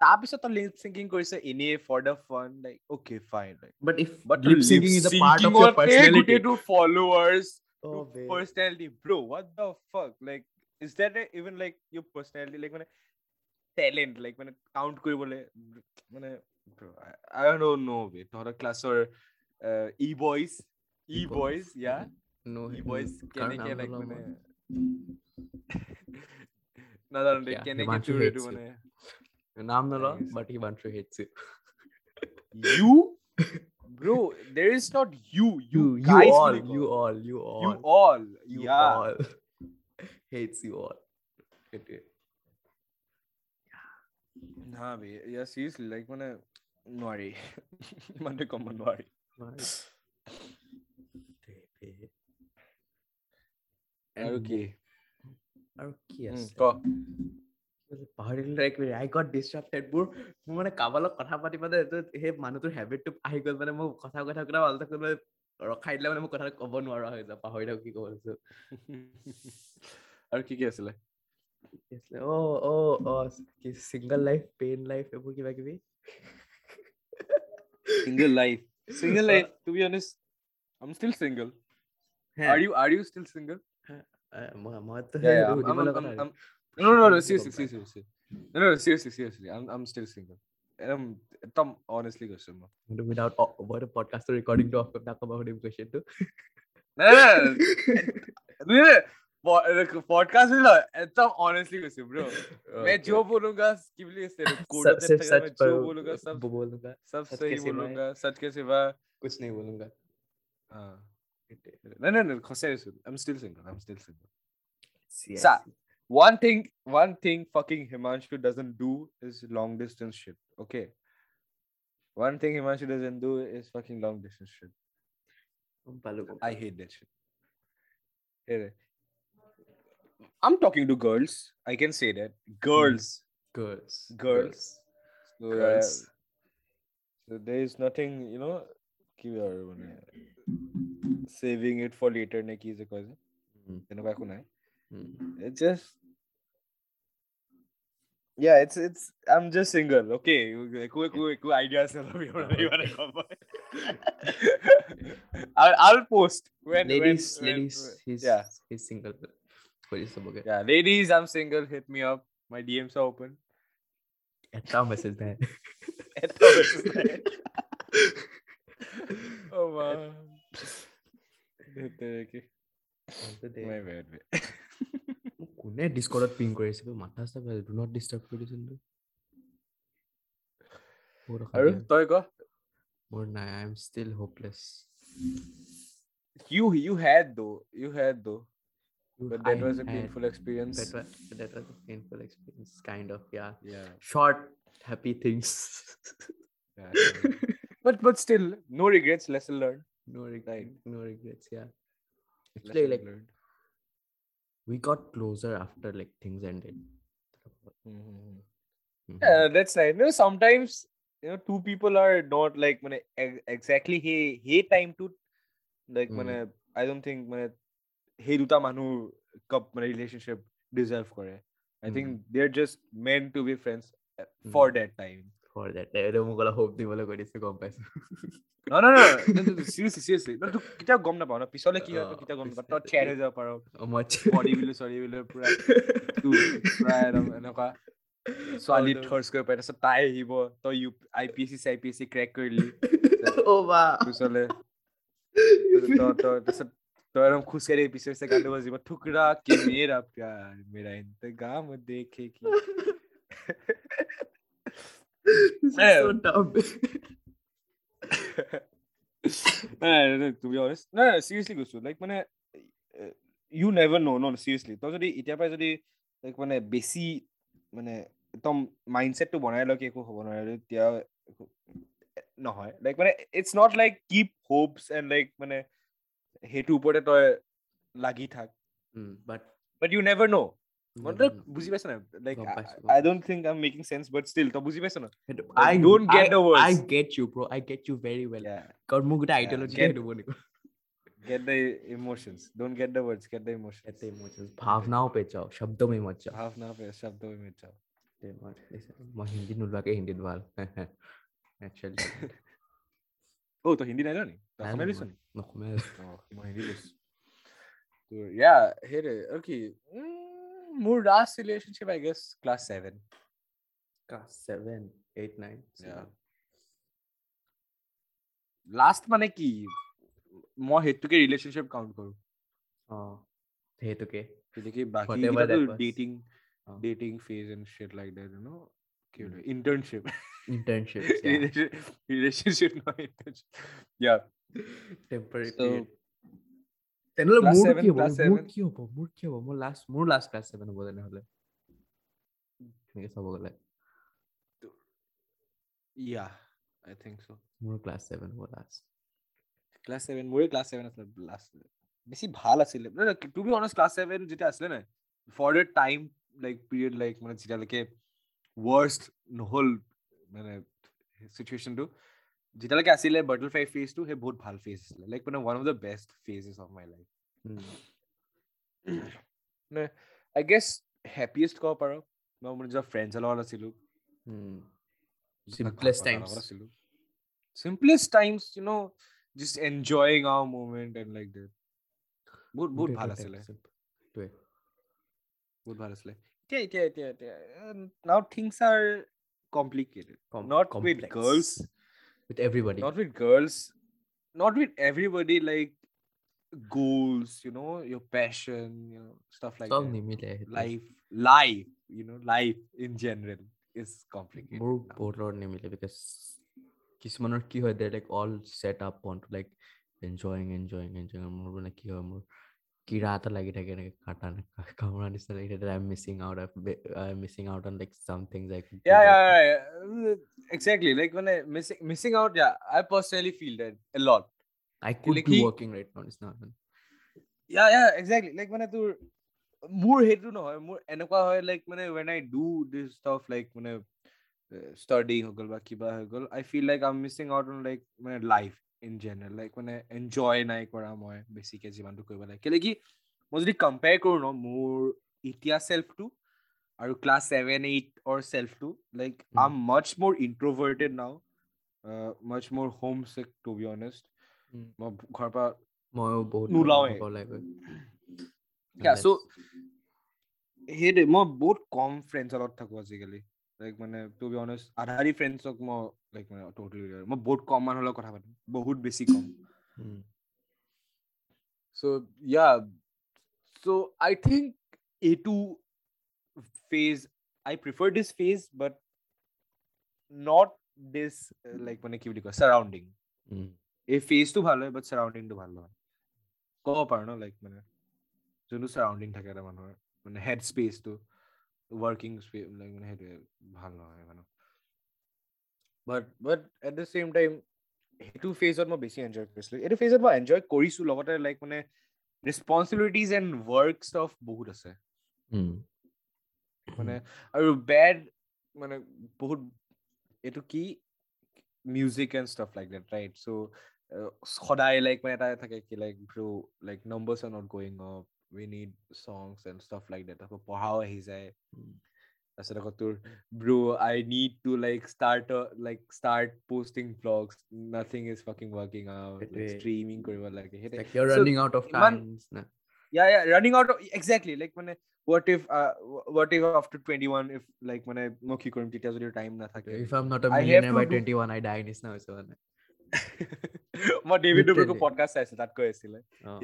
S2: তাৰপিছত তই লিপ চিংকিং কৰিছে এনেই for the fun like okay fine like
S1: But if
S2: But
S1: lip syncing is a part of your personality.
S2: গোটেইটো followers,
S1: Oh,
S2: to
S1: babe.
S2: personality, bro. What the fuck? Like, is that a, even like your personality? Like, মানে talent, like মানে count কৰিবলে, মানে, bro, I, I don't know, বে. তহঁতৰ ক্লাছৰ uh, e-boys, e-boys, yeah,
S1: No,
S2: e-boys
S1: কাৰ
S2: কেনেকে
S1: নাম
S2: like
S1: ল'ম
S2: মানে,
S1: মই?
S2: নাজানো দেই,
S1: Yeah,
S2: কেনেকে
S1: Himanshu
S2: তোৰ
S1: hates
S2: এইটো
S1: you.
S2: মানে,
S1: নাম নলওঁ
S2: I guess.
S1: but Himanshu hates you.
S2: you, bro, there is not you, you,
S1: You, you
S2: guys
S1: all,
S2: বুলি
S1: you
S2: কওঁ.
S1: all, you all,
S2: you all,
S1: you
S2: yeah.
S1: all hates you all. সেইটোৱে।
S2: না বে ইয়া চিৰিয়াছলি like মানে নোৱাৰি ইমানটো কম নোৱাৰি
S1: babe.
S2: আৰু কি
S1: আৰু কি আছে
S2: ক
S1: পাহৰিলো মিনিট আই গট ডিষ্ট্ৰাক্টেড মোৰ মোৰ মানে কাৰোবাৰ লগত কথা পাতি মানে এইটো সেই মানুহটোৰ হেবিটটো আহি গ'ল মানে মোৰ কথা কথা কথা ভালতে কোনোবাই ৰখাই দিলে মানে মোৰ কথা ক'ব নোৱাৰা হৈ যায় পাহৰি থাকো কি ক'ব লৈছো
S2: আৰু কি কি আছিলে
S1: কি আছিলে? অ অ অ কি চিংগল লাইফ পেইন লাইফ এইবোৰ কিবা কিবি
S2: single life single
S1: Uh,
S2: life to be honest I am still single
S1: hey,
S2: are you are you still single
S1: আহ, মই- মইতো
S2: Yeah,
S1: সেই
S2: yeah. I'm,
S1: সুধিব
S2: I'm,
S1: লগা
S2: I'm,
S1: নাই।
S2: I'm, no, no, no, no,
S1: Honestly,
S2: seriously,
S1: don't mind.
S2: seriously, seriously. No, no, seriously, seriously. I'm, I'm still single. একদম একদম honestly কৈছো মই
S1: কিন্তু without অ- মই পডকাষ্টৰ ৰেকৰ্ডিংটো অফ কৰি আকৌ মই সুধিম কুৱেশ্যনটো
S2: নাই নাই, নাই, पॉडकास्ट में एकदम ऑनेस्टली वैसे ब्रो मैं जो बोलूँगा स्किबली से कोड
S1: सिर्फ़ सच पर
S2: जो बोलूँगा सब
S1: बोलूँगा
S2: सब सही बोलूँगा सच के सिवा
S1: कुछ नहीं बोलूँगा
S2: हाँ नहीं नहीं नहीं serious I am still single I am still single सा one thing one thing fucking himanshu doesn't do is long distance shit okay one thing himanshu doesn't do is fucking long distance shit i hate that shit I'm talking to girls. I can say that. Girls. Hmm.
S1: Girls.
S2: Girls. Girls. So, uh,
S1: girls.
S2: Uh, so there is nothing, you know, saving it for later ne ki se cause.
S1: तेरे
S2: को ना है
S1: hmm.
S2: it's just yeah it's it's i'm just single okay cool cool cool ideas i'll i'll post when
S1: ladies
S2: when,
S1: ladies
S2: when,
S1: he's
S2: yeah
S1: he's single কৰি চবকে
S2: Yeah, ladies, I'm single. Hit me up. My DMs are open.
S1: এটাও message নাই
S2: এটা message নাই। oh man. ধেৎতেৰিকি। My bad, man.
S1: মোক কোনে ডিস্কৰ্ডত ping কৰি আছে বে? মাথা চাথা ডু নট ডিষ্টাৰ্ব কৰি দিছিল তো বহুত অশান্তি
S2: আৰু
S1: হয়।
S2: তই ক
S1: মোৰ নাই I am still hopeless
S2: you you had though you had though but that I was a painful experience
S1: that was that was a painful experience kind of yeah
S2: yeah
S1: short happy things
S2: yeah, but but still no regrets lesson learned
S1: no regrets right. no regrets yeah actually
S2: lesson
S1: like
S2: learned.
S1: we got closer after like things ended.
S2: Mm-hmm.
S1: mm-hmm.
S2: yeah that's right you know sometimes you know two people are not like when exactly hey hey time to like
S1: when
S2: mm. I don't think when সেই দুটা মানুহ cup মানে relationship deserve কৰে. I think they're just meant to be friends for that time.
S1: For that, এইটো মোক অলপ hope দিবলৈ কৈ দিছে, গম পাইছো।
S2: No, no, no. no, no, no, seriously, seriously. No, তোক কেতিয়াও গম নাপাও ন পিছলে কি হয় তোক
S1: অ,
S2: কেতিয়াও গম নাপাও তই
S1: পিছলে-
S2: চেৰ হৈ যাব পাৰ
S1: much.
S2: বডি বিলো চৰি বিলো পুৰা তোৰ পুৰা একদম এনেকুৱা ছোৱালী
S1: no.
S2: থৰ্চ কৰিব পাৰে তাৰপিছত তাই আহিব তই U I P S C চাই পি এছ চি ক্ৰেক কৰিলি
S1: oh, wow.
S2: পিছলে তই তই তাৰপিছত একদম খোজকাঢ়ি পিছে পিছে গানটো বাজিব ঠুকৰা কি মেৰা প্যাৰ মেৰা ইন্তগাম দেখে কি
S1: This is
S2: Yeah.
S1: so dumb.
S2: to be honest no no seriously কৈছো like মানে uh, you never know no no, seriously তই যদি এতিয়াৰ পৰাই যদি like মানে বেছি মানে একদম মাইণ্ডছেটটো বনাই লয় কি একো হ'ব নোৱাৰে তেতিয়া একো নহয় লাইক মানে it's not like keep hopes and like মানে সেইটোৰ ওপৰতে তই লাগি থাক
S1: Mm, but
S2: but you never know' মই
S1: never
S2: তই
S1: know.
S2: বুজি পাইছ নাই লাইক
S1: গম পাইছো, গম
S2: I don't think I am making sense but still তই বুজি পাইছ ন
S1: সেইটো-
S2: Like,
S1: I
S2: don't get
S1: I-
S2: the words.
S1: I get you, bro. I get you very well.
S2: Yeah,
S1: কাৰণ মোৰ গোটেই
S2: Yeah,
S1: আইডিয়লজি
S2: get-
S1: সেইটো বনি গ'ল।
S2: get the emotions. Don't get the words, get the emotions.
S1: कहते इमोशंस भावनाओं पे जाओ शब्दों में मत जाओ
S2: भावना पे शब्दों में मत जाओ
S1: ते मत ऐसे- মই হিন্দী নোলোৱাকে হিন্দীত ভাল একচুৱেলি
S2: Oh, তো হিন্দী নাই জানি? তো অসমীয়া লৈছ নি?
S1: নকমে
S2: Oh, মই হিন্দী লৈছো। তো yeah, হেৰে, okay. Mm, মোৰ last relationship, I guess, class seven.
S1: Class seven eight nine
S2: Yeah. Last মানে কি? মই সেইটোকে relationship count কৰো।
S1: অঁ সেইটোকে
S2: যেনেকে বাকী
S1: Whatever that was.
S2: dating,
S1: Oh.
S2: dating phase and shit like that, you know? কি বোলে? Internship.
S1: ইণ্টাৰ্ণশ্বিপ
S2: Relationship- relationship নহয় internship. Yeah.
S1: টেম্পৰাৰী
S2: So,
S1: তেনেহ'লে
S2: class
S1: মোৰ
S2: seven,
S1: কি হ'ব
S2: class
S1: মোৰ
S2: seven.
S1: কি হ'ব মোৰ কি হ'ব মোৰ লাষ্ট মোৰ লাষ্ট ক্লাছ ছেভেন হ'ব তেনেহ'লে তেনেকে চাব গ'লে
S2: Yeah, I think so.
S1: মোৰ ক্লাছ ছেভেন হ'ব লাষ্ট
S2: ক্লাছ ছেভেন মোৰে ক্লাছ ছেভেন আছিলে লাষ্ট বেছি ভাল আছিলে to be honest class seven যেতিয়া আছিলে নাই for the time like period like মানে যেতিয়ালৈকে ৱৰ্ষ্ট নহ'ল মানে চিটুৱেশ্যনটো যেতিয়ালৈকে আছিলে বাৰ্টল ফাইভ ফেজটো সেই বহুত ভাল ফেজ আছিলে লাইক মানে one of the best phases of my life মানে আই গেছ হেপিয়েষ্ট ক'ব পাৰ মই মোৰ নিজৰ ফ্ৰেণ্ডছৰ লগত আছিলোঁ
S1: Simplest times.
S2: simplest times you know just enjoying our moment and like that. বহুত বহুত ভাল আছিলে বহুত ভাল আছিলে এতিয়া এতিয়া এতিয়া এতিয়া now things are complicated.
S1: Com-
S2: not with
S1: complex.
S2: girls,
S1: with everybody.
S2: not with girls, not with everybody. Like goals, you know, your passion, you know, stuff like
S1: চব
S2: that.
S1: নিমিলে সেইটো।
S2: Life, life, you know, life in general is complicated.
S1: মোৰ
S2: now.
S1: বহুত লগত নিমিলে because কিছুমানৰ কি হয় they like all set up on to like enjoying enjoying enjoying মোৰ মানে কি হয় মোৰ কিৰা এটা লাগি থাকে এনেকে কাটা কামোৰা নিচিনা লাগি থাকে I am missing out I am missing out on like some things I
S2: yeah, yeah, yeah, yeah. Uh, Exactly. Like when I missing missing out, yeah, I personally feel that a lot.
S1: I could
S2: like
S1: be
S2: he-
S1: working right now নিচিনা হয়।
S2: Yeah, yeah, exactly. Like মানে তোৰ মোৰ সেইটো নহয় মোৰ এনেকুৱা হয় লাইক মানে when I do this stuff like মানে ষ্টাডি হৈ গ'ল বা কিবা হৈ গ'ল I feel like I'm missing out on like মানে life in general like মানে enjoy নাই কৰা মই বেছিকে যিমানটো কৰিব লাগে কেলে কি মই যদি কম্পেয়াৰ কৰোঁ ন মোৰ এতিয়া চেল্ফটো আৰু class seven eight or চেল্ফটো like. I am much more introverted now much more homesick to be
S1: honest.
S2: মই ঘৰৰ পৰা
S1: ময়ো বহুত
S2: নোলাওৱে। Yeah, so সেইটোৱে মই বহুত কম ফ্ৰেণ্ডছৰ লগত থাকো আজিকালি লাইক মানে টু বি অনেষ্ট আধাৰি ফ্ৰেণ্ডছক মই লাইক মানে ট'টেলি মই বহুত কম মানুহৰ লগত কথা পাতো বহুত বেছি কম। চ' ইয়া চ' আই থিংক এইটো phase I prefer this phase but not this like মানে কি বুলি কয় চাৰাউণ্ডিং এই ফেজটো ভাল হয় বাট চাৰাউণ্ডিংটো ভাল নহয়। ক'ব পাৰো ন লাইক মানে যোনটো চাৰাউণ্ডিং থাকে এটা মানুহৰ মানে হেড স্পেচটো ৱৰ্কিং লাইক মানে সেইটোৱে ভাল নহয় মানে। But but at the same time সেইটো ফেজত মই বেছি এনজয় কৰিছিলোঁ। এইটো ফেজত মই এনজয় কৰিছোঁ লগতে লাইক মানে ৰেচপনচিবিলিটিজ এণ্ড ৱৰ্ক ষ্টফ বহুত আছে। মানে আৰু বেড মানে বহুত এইটো কি? Music and stuff like that right so' সদায় লাইক মানে এটা থাকে কি like bro like numbers are not going off we need songs and stuff like that আকৌ পঢ়াও আহি যায়। I said, bro, I need to like start a, like start posting vlogs. Nothing is fucking
S1: working
S2: out. Like, streaming like,
S1: like you're
S2: so,
S1: running out of time. Man,
S2: yeah, yeah, running out of exactly. Like when I, what if uh, what if after 21 if like when I Mokhi Kurim your time
S1: If I'm not a millionaire by 21, I die
S2: in this now.
S1: So
S2: my David Dobrik podcast is
S1: said
S2: that ko oh.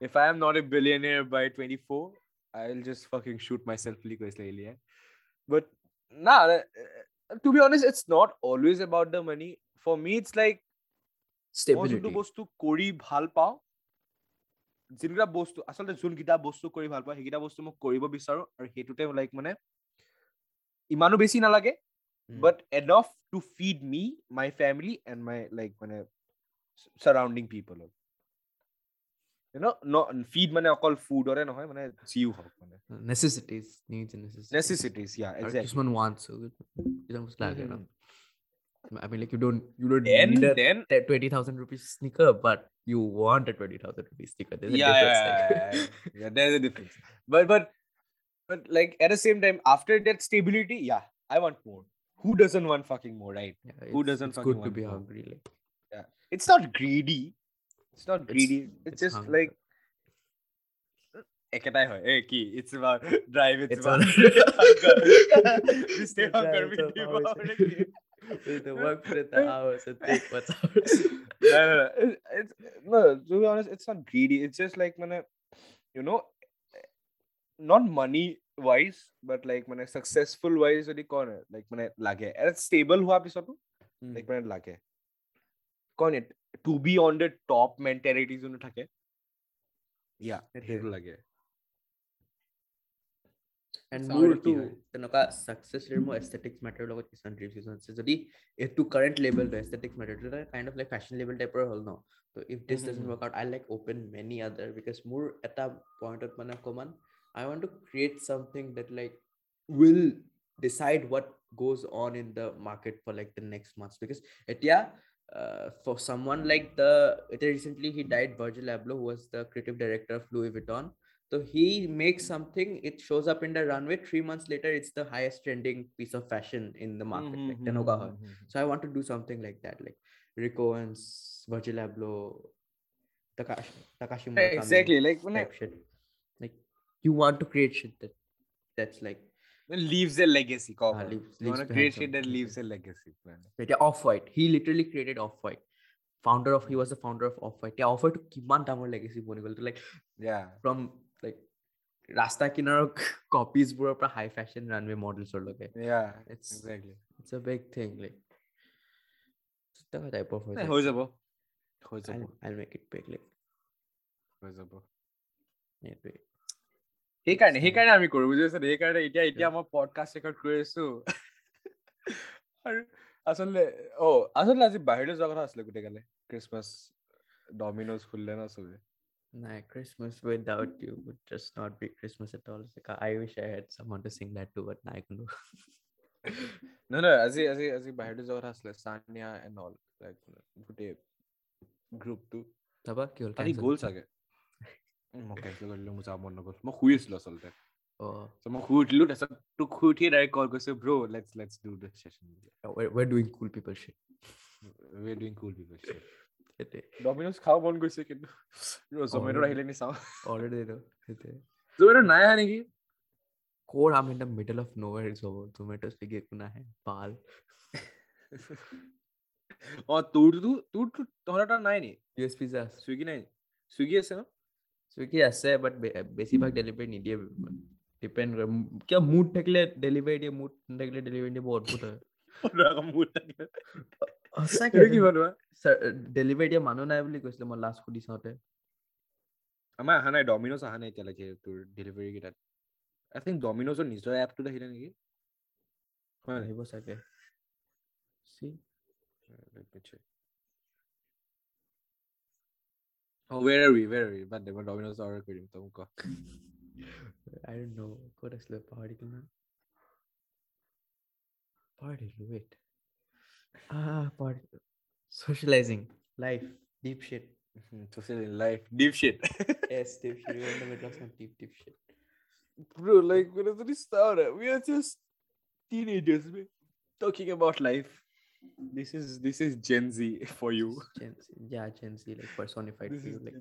S2: If I am not a billionaire by 24, i'll just fucking shoot myself বুলি কৈছিলে ইলিয়াই but nah uh, to be honest it's not always about the money. For me it's like মই যোনটো
S1: stability
S2: বস্তু কৰি ভাল পাওঁ যোনকেইটা বস্তু আচলতে যোনকেইটা বস্তু কৰি ভাল পাওঁ সেইকেইটা বস্তু মই কৰিব বিচাৰো আৰু সেইটোতে লাইক মানে ইমানো বেছি নালাগে
S1: Mm.
S2: But enough to feed me my family and my like মানে চাৰাউণ্ডিং পিপলক ফিড মানে অকল ফুডৰে নহয় মানে যিও হওক মানে
S1: necessities needs and necessities
S2: নেচেচিটিজ ইয়া
S1: আৰু
S2: একজেক্টলি
S1: কিছুমান wants ও কিছুমান বস্তু লাগে ন
S2: Mhm.
S1: I mean, like you don't you don't
S2: then
S1: need a
S2: then
S1: te- twenty thousand rupees sneaker, but you want a twenty thousand rupees sneaker. There's a
S2: yeah,
S1: difference.
S2: yeah,
S1: like-
S2: yeah, yeah, yeah, there's a difference. But but but like at the same time, after that stability, yeah, I want more. Who doesn't want fucking more, right?
S1: Yeah,
S2: Who
S1: it's-
S2: doesn't
S1: it's
S2: fucking
S1: good to
S2: want
S1: be
S2: more?
S1: hungry. Like
S2: It's not greedy. It's not
S1: It's-
S2: greedy. It's,
S1: it's
S2: just
S1: hunger.
S2: like একেটাই হয় এ কি it's about drive it's,
S1: It's
S2: about
S1: all-
S2: hunger. we stay
S1: It's
S2: hunger
S1: drive,
S2: we
S1: it's
S2: do
S1: about-
S2: about it, ki.
S1: with the work with the hours and take what's hours.
S2: no, no, no. It, it's no. To be honest, it's not greedy. It's just like when you know, not money wise, but like when successful wise, যদি কয় ন, like মানে লাগে and stable হোৱা পিছতো
S1: Mm.
S2: like মানে লাগে কয় ন, to be on the top mentality যোনটো থাকে yeah
S1: সেইটোৱে।
S2: সেইটো লাগে
S1: And
S2: চাওঁ এতিয়া কি
S1: মোৰতো
S2: হয়।
S1: তেনেকুৱা success rate মোৰ aesthetics matter লগত কিছুমান dreams কিছুমান আছে যদি এইটো current level to aesthetics matter to kind of like fashion level type ৰ হ'ল ন so if this
S2: Mhm,
S1: doesn't
S2: mhm.
S1: work out I like open many other because মোৰ এটা পইণ্টত মানে অকমান I want to create something that like will decide what goes on in the market for like the next months because এতিয়া uh, for someone like the recently he died virgil abloh who was the creative director of louis vuitton. So he makes something it shows up in the runway. Three months later it's the highest trending piece of fashion in the market mm-hmm, like mm-hmm, mm-hmm. so i want to do something like that like rick owens virgil abloh takashi takashi Murakami,
S2: exactly like when
S1: I, like you want to create shit that that's like
S2: leaves a legacy কওক আৰু।
S1: leaves-
S2: You
S1: leaves
S2: wanna
S1: behind
S2: create shit
S1: something,
S2: that
S1: okay.
S2: leaves a legacy মানে।
S1: এতিয়া Off White he literally created Off White founder of he was the founder of Off White এতিয়া Off হোৱাইটটো কিমান ডাঙৰ legacy বনি গ'ল like. From like ৰাস্তা কিনাৰৰ কপিজবোৰৰ পৰা হাই ফেশ্বন ৰানৱে মডেলছৰলৈকে
S2: Yeah,
S1: It's-
S2: exactly.
S1: It's a big thing
S2: like হৈ যাব হৈ যাব
S1: I make it big like
S2: হৈ যাব
S1: সেইটোৱে
S2: সেইকাৰণে সেইকাৰণে আমি কৰো বুজি পাইছা সেইকাৰণে এতিয়া এতিয়া. মই পডকাষ্ট ৰেকৰ্ড কৰি আছো। আৰু আচলতে অ আচলতে আজি বাহিৰলৈ যোৱা কথা আছিলে গোটেই কালে ক্ৰিছমাছ ডমিন'জ খুলিলে ন চবে?
S1: নাই without you would just not be Christmas at all. Like, I wish I had someone to sing that to, but নাই কোনো
S2: নহয় নহয় আজি আজি আজি বাহিৰলৈ যোৱা কথা আছিলে চানিয়া এণ্ড অল লাইক গোটেই গ্ৰুপটো
S1: তাৰপৰা কি হ'ল?
S2: গ'ল চাগে। উম, মই কেঞ্চেল কৰি দিলোঁ মোৰ যাব মন নগ'ল মই শুই আছিলো আচলতে
S1: অ'
S2: So মই শুই উঠিলো তাৰপিছত তোক শুই উঠিয়ে ডাইৰেক্ট কল কৰিছো bro let's let's do this session
S1: we're, we're doing cool people shit.
S2: We are doing cool people
S1: সেইটোৱে
S2: ডমিন'জ খাব মন গৈছে কিন্তু জমেট'ত
S1: Already?
S2: আহিলে নি চাওঁ
S1: order দিলোঁ সেইটোৱে
S2: জমেট'ত নাই আহা নেকি
S1: ক'ৰ আম in the middle of nowhere হ'ব জমেট' চুইগি একো নাহে পাল
S2: অ তোৰতো তোৰতো তহঁতৰ তাত নাই নি
S1: ইউ এছ পিজ্জা
S2: চুইগি নাই চুইগি আছে ন
S1: চুইগি আছে বাট বেছিভাগ ডেলিভাৰী নিদিয়ে ডিপেণ্ড কৰে কিয় মুড থাকিলে ডেলিভাৰী দিয়ে মুড নাথাকিলে ডেলিভাৰী দিয়ে বৰ অদ্ভুত হয় ডেলিভাৰী দিয়া মানুহ নাই বুলি কৈছিলে মই লাষ্ট সুধি চাওঁতে
S2: আমাৰ অহা নাই ডমিন'জ অহা নাই এতিয়ালৈকে তোৰ ডেলিভাৰী কেইটাত আই থিংক ডমিন'জৰ নিজৰ এপটোত আহিলে নেকি হয়?
S1: আহিব চাগে See?
S2: Oh, where are we? Where are we? but मैं डोमिनोज ऑर्डर कर दूं तुमको
S1: I don't know. कोड असले पहाड़ी की ना party wait. Ah party. Socializing. Life. Deep shit.
S2: Mm-hmm. Socializing life. Deep shit.
S1: Yes deep shit. We are in the middle of some deep deep shit.
S2: Bro like when did started? We are just teenagers man, talking about life. This is this is Gen Z for you.
S1: Gen Z, yeah, Gen Z like personified
S2: this is.
S1: Like,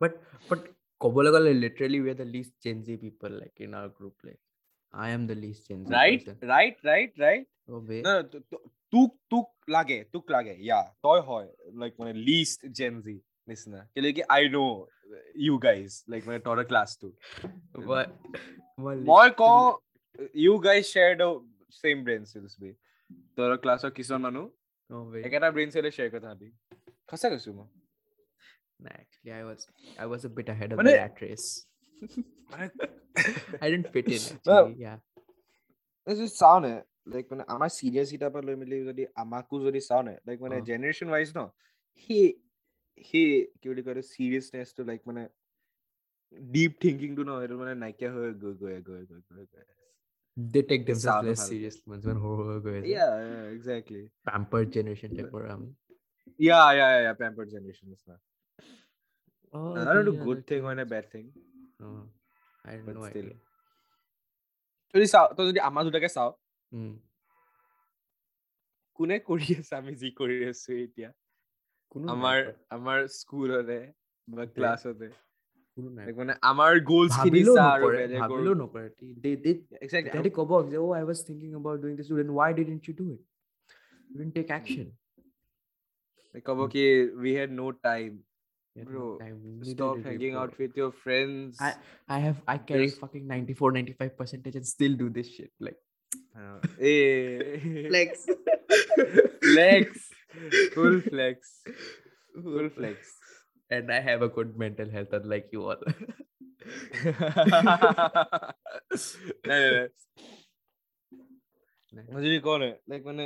S1: but but Kobolagal is literally we're the least Gen Z people like in our group. Like I am the least Gen Z.
S2: Right,
S1: person.
S2: right, right, right.
S1: Oh, wait.
S2: No, no, tuk tuk lage, tuk lage. Yeah, toy hoy. Like when least Gen Z listener. Like I know you guys. Like when Torah class too.
S1: But,
S2: but more you guys share the same brain cells, be. তহঁতৰ ক্লাছৰ কিছুমান মানুহ একেটা brain চেলে share কৰে তাহাঁতি সঁচা কৈছো মই
S1: nah, actually I was I was a bit ahead of
S2: মানে-
S1: the rat race
S2: মানে
S1: I didn't fit in
S2: No.
S1: actually yeah.
S2: চাওঁ নে লাইক মানে আমাৰ চিৰিয়াছ কিটাৰ পৰা লৈ মেলি যদি আমাকো যদি চাওঁ নে লাইক মানে
S1: অ।
S2: জেনেৰেশ্যন ৱাইজ ন সেই সেই কি বুলি কয় চিৰিয়াছনেছটো লাইক মানে ডিপ থিংকিংটো ন সেইটো মানে নাইকিয়া হৈ গৈ গৈ গৈ গৈ গৈ গৈ
S1: they take themselves less seriously once when go
S2: Yeah, yeah, exactly.
S1: pampered generation type or um
S2: Yeah, yeah, yeah, yeah, pampered generation is not.
S1: oh
S2: I don't know
S1: the
S2: good thing or a bad thing.
S1: oh I
S2: but
S1: no
S2: still.
S1: idea
S2: যদি চাওঁ তই যদি আমাৰ দুটাকে চাওঁ
S1: mm.
S2: কোনে কৰি আছে আমি যি কৰি আছো এতিয়া আমাৰ আমাৰ স্কুলতে বা ক্লাছতে
S1: কোনো নাই
S2: মানে আমাৰ গ'লছ খিনি
S1: ভাবিলেও
S2: চা আৰু
S1: নকৰে
S2: বেলেগৰ
S1: ভাবিলেও নকৰে they they
S2: Exactly.
S1: তাহাঁতি ক'ব যে oh I was thinking about doing this then why didn't you do it you didn't take action
S2: ক'ব কি we had no time
S1: You had no
S2: Bro,
S1: time, we needed
S2: stop
S1: it
S2: hanging out
S1: before.
S2: with your friends
S1: I have I carry
S2: There's-
S1: fucking 94 95 percentage and still do this shit like
S2: Uh, eh.
S1: flex
S2: flex full flex full flex
S1: and I have a good mental health unlike you all
S2: নাই নাই নাই
S1: নাই।
S2: মই যদি কওঁ নে like মানে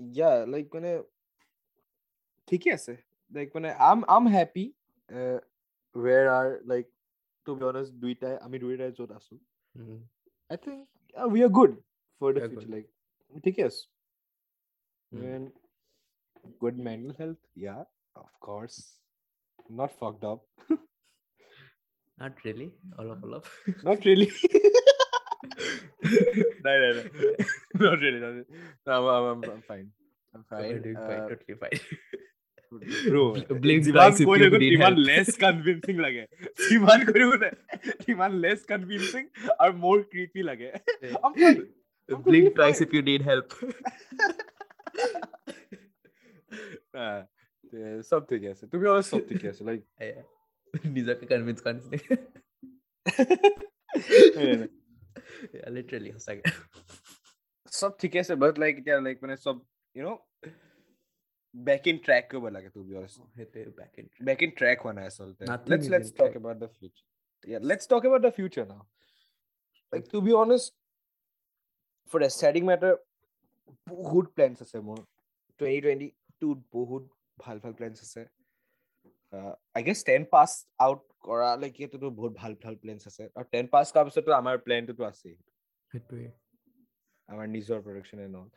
S2: ইয়া লাইক মানে ঠিকে আছে লাইক মানে um um happy where are like to be honest দুইটাই আমি দুইটাই য'ত আছো
S1: Mm.
S2: I think we are good for the
S1: We are
S2: future
S1: good.
S2: Like ঠিকে আছে
S1: Mm.
S2: And good mental health, yeah, of course. not fucked up.
S1: not really. All of all of.
S2: not really. no, no, no. Not really. Not really. No, I'm, I'm, I'm fine. I'm fine.
S1: You're
S2: uh.
S1: Totally fine.
S2: Bro,
S1: blink
S2: Divan
S1: को
S2: देखो
S1: Divan
S2: less convincing लगे. Divan को देखो Divan less convincing और more creepy लगे. I'm fine. I'm
S1: blink twice if you need help.
S2: uh, তে চব ঠিকে আছে তুমি অলপ চব ঠিকে আছে লাইক
S1: Yeah. নিজকে কনভিন্স কৰা নিচিনা লিটাৰেলি সঁচাকে
S2: চব ঠিকে আছে বাট লাইক এতিয়া লাইক মানে চব you know back in track কৰিব লাগে টু বি অনেষ্ট
S1: সেইটোৱে back in
S2: back in track one আচলতে
S1: Nothing
S2: let's
S1: is
S2: let's
S1: in
S2: talk
S1: track.
S2: about the future yeah let's talk about the future now like to be honest for aesthetic matter বহুত plans আছে মোৰ 2022 বহুত ভাল ভাল plans আছে। I guess ten pass out কৰালৈকেতো বহুত ভাল ভাল প্লেনছ আছে। আৰু টেন পাছ কৰাৰ পিছততো আমাৰ প্লেনটোতো আছেই।
S1: সেইটোৱে।
S2: আমাৰ নিজৰ production and all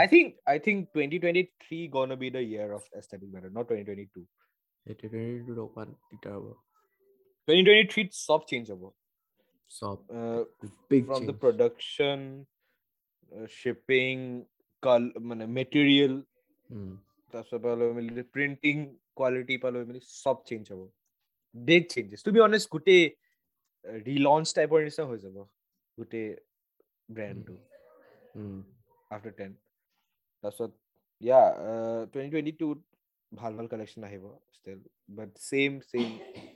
S2: I think I think twenty twenty three gonna be the year of establish matter not twenty
S1: twenty two এইটো টুৱেণ্টি
S2: টু অকণমান দিগদাৰ হ'ব।
S1: টুৱেণ্টি
S2: টুৱেণ্টি
S1: থ্ৰীত
S2: চব চেঞ্জ হ'ব। ফ্ৰম দ্য প্ৰডাকশ্যন শ্বিপিং কাল মানে মেটেৰিয়েল তাৰপিছত পৰা লৈ মেলি প্ৰিণ্টিং কোৱালিটি পৰা লৈ মেলি চব চেঞ্জ হ'ব। Big changes to be honest গোটেই ৰিলঞ্চ টাইপৰ নিচিনা হৈ যাব। গোটেই ব্ৰেণ্ডটো আফটাৰ টেন তাৰপিছত ইয়া টুৱেণ্টি টুৱেণ্টি টুত ভাল ভাল কালেকশ্যন আহিব still but same same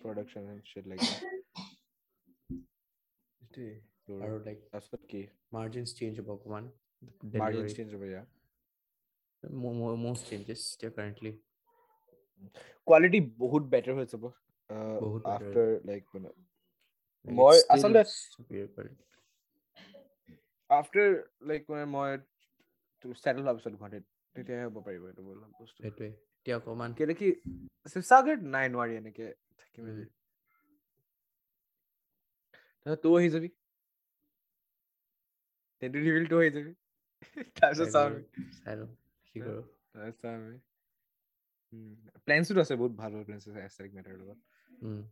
S2: production shit like
S1: আৰু লাইক
S2: তাৰপিছত কি?
S1: মাৰ্জিনছ চেঞ্জ হ'ব অকমান
S2: মাৰ্জিন চেঞ্জ হ'ব ইয়া
S1: মষ্ট চেঞ্জেছ এতিয়া কাৰেণ্টলি
S2: কোৱালিটি বহুত বেটাৰ হৈ যাব
S1: বহুত better
S2: আফটাৰ লাইক মানে মই আচলতে আফটাৰ লাইক মানে মই ছেটেল হোৱাৰ পিছত গুৱাহাটীত তেতিয়াহে হ'ব পাৰিব এইটো বোলা বস্তু
S1: সেইটোৱে এতিয়া অকমান
S2: কেলে কি শিৱসাগৰত নাই নোৱাৰি এনেকে থাকি মেলি তই আহি যাবি তেন্তে ৰিভিল তই আহি যাবি তাৰপিছত চাম
S1: চাই লওঁ কি কৰোঁ?
S2: চাম প্লেনছটো আছে বহুত ভাল ভাল প্লেনছ আছে এষ্টাৰিক মেটাৰৰ লগত।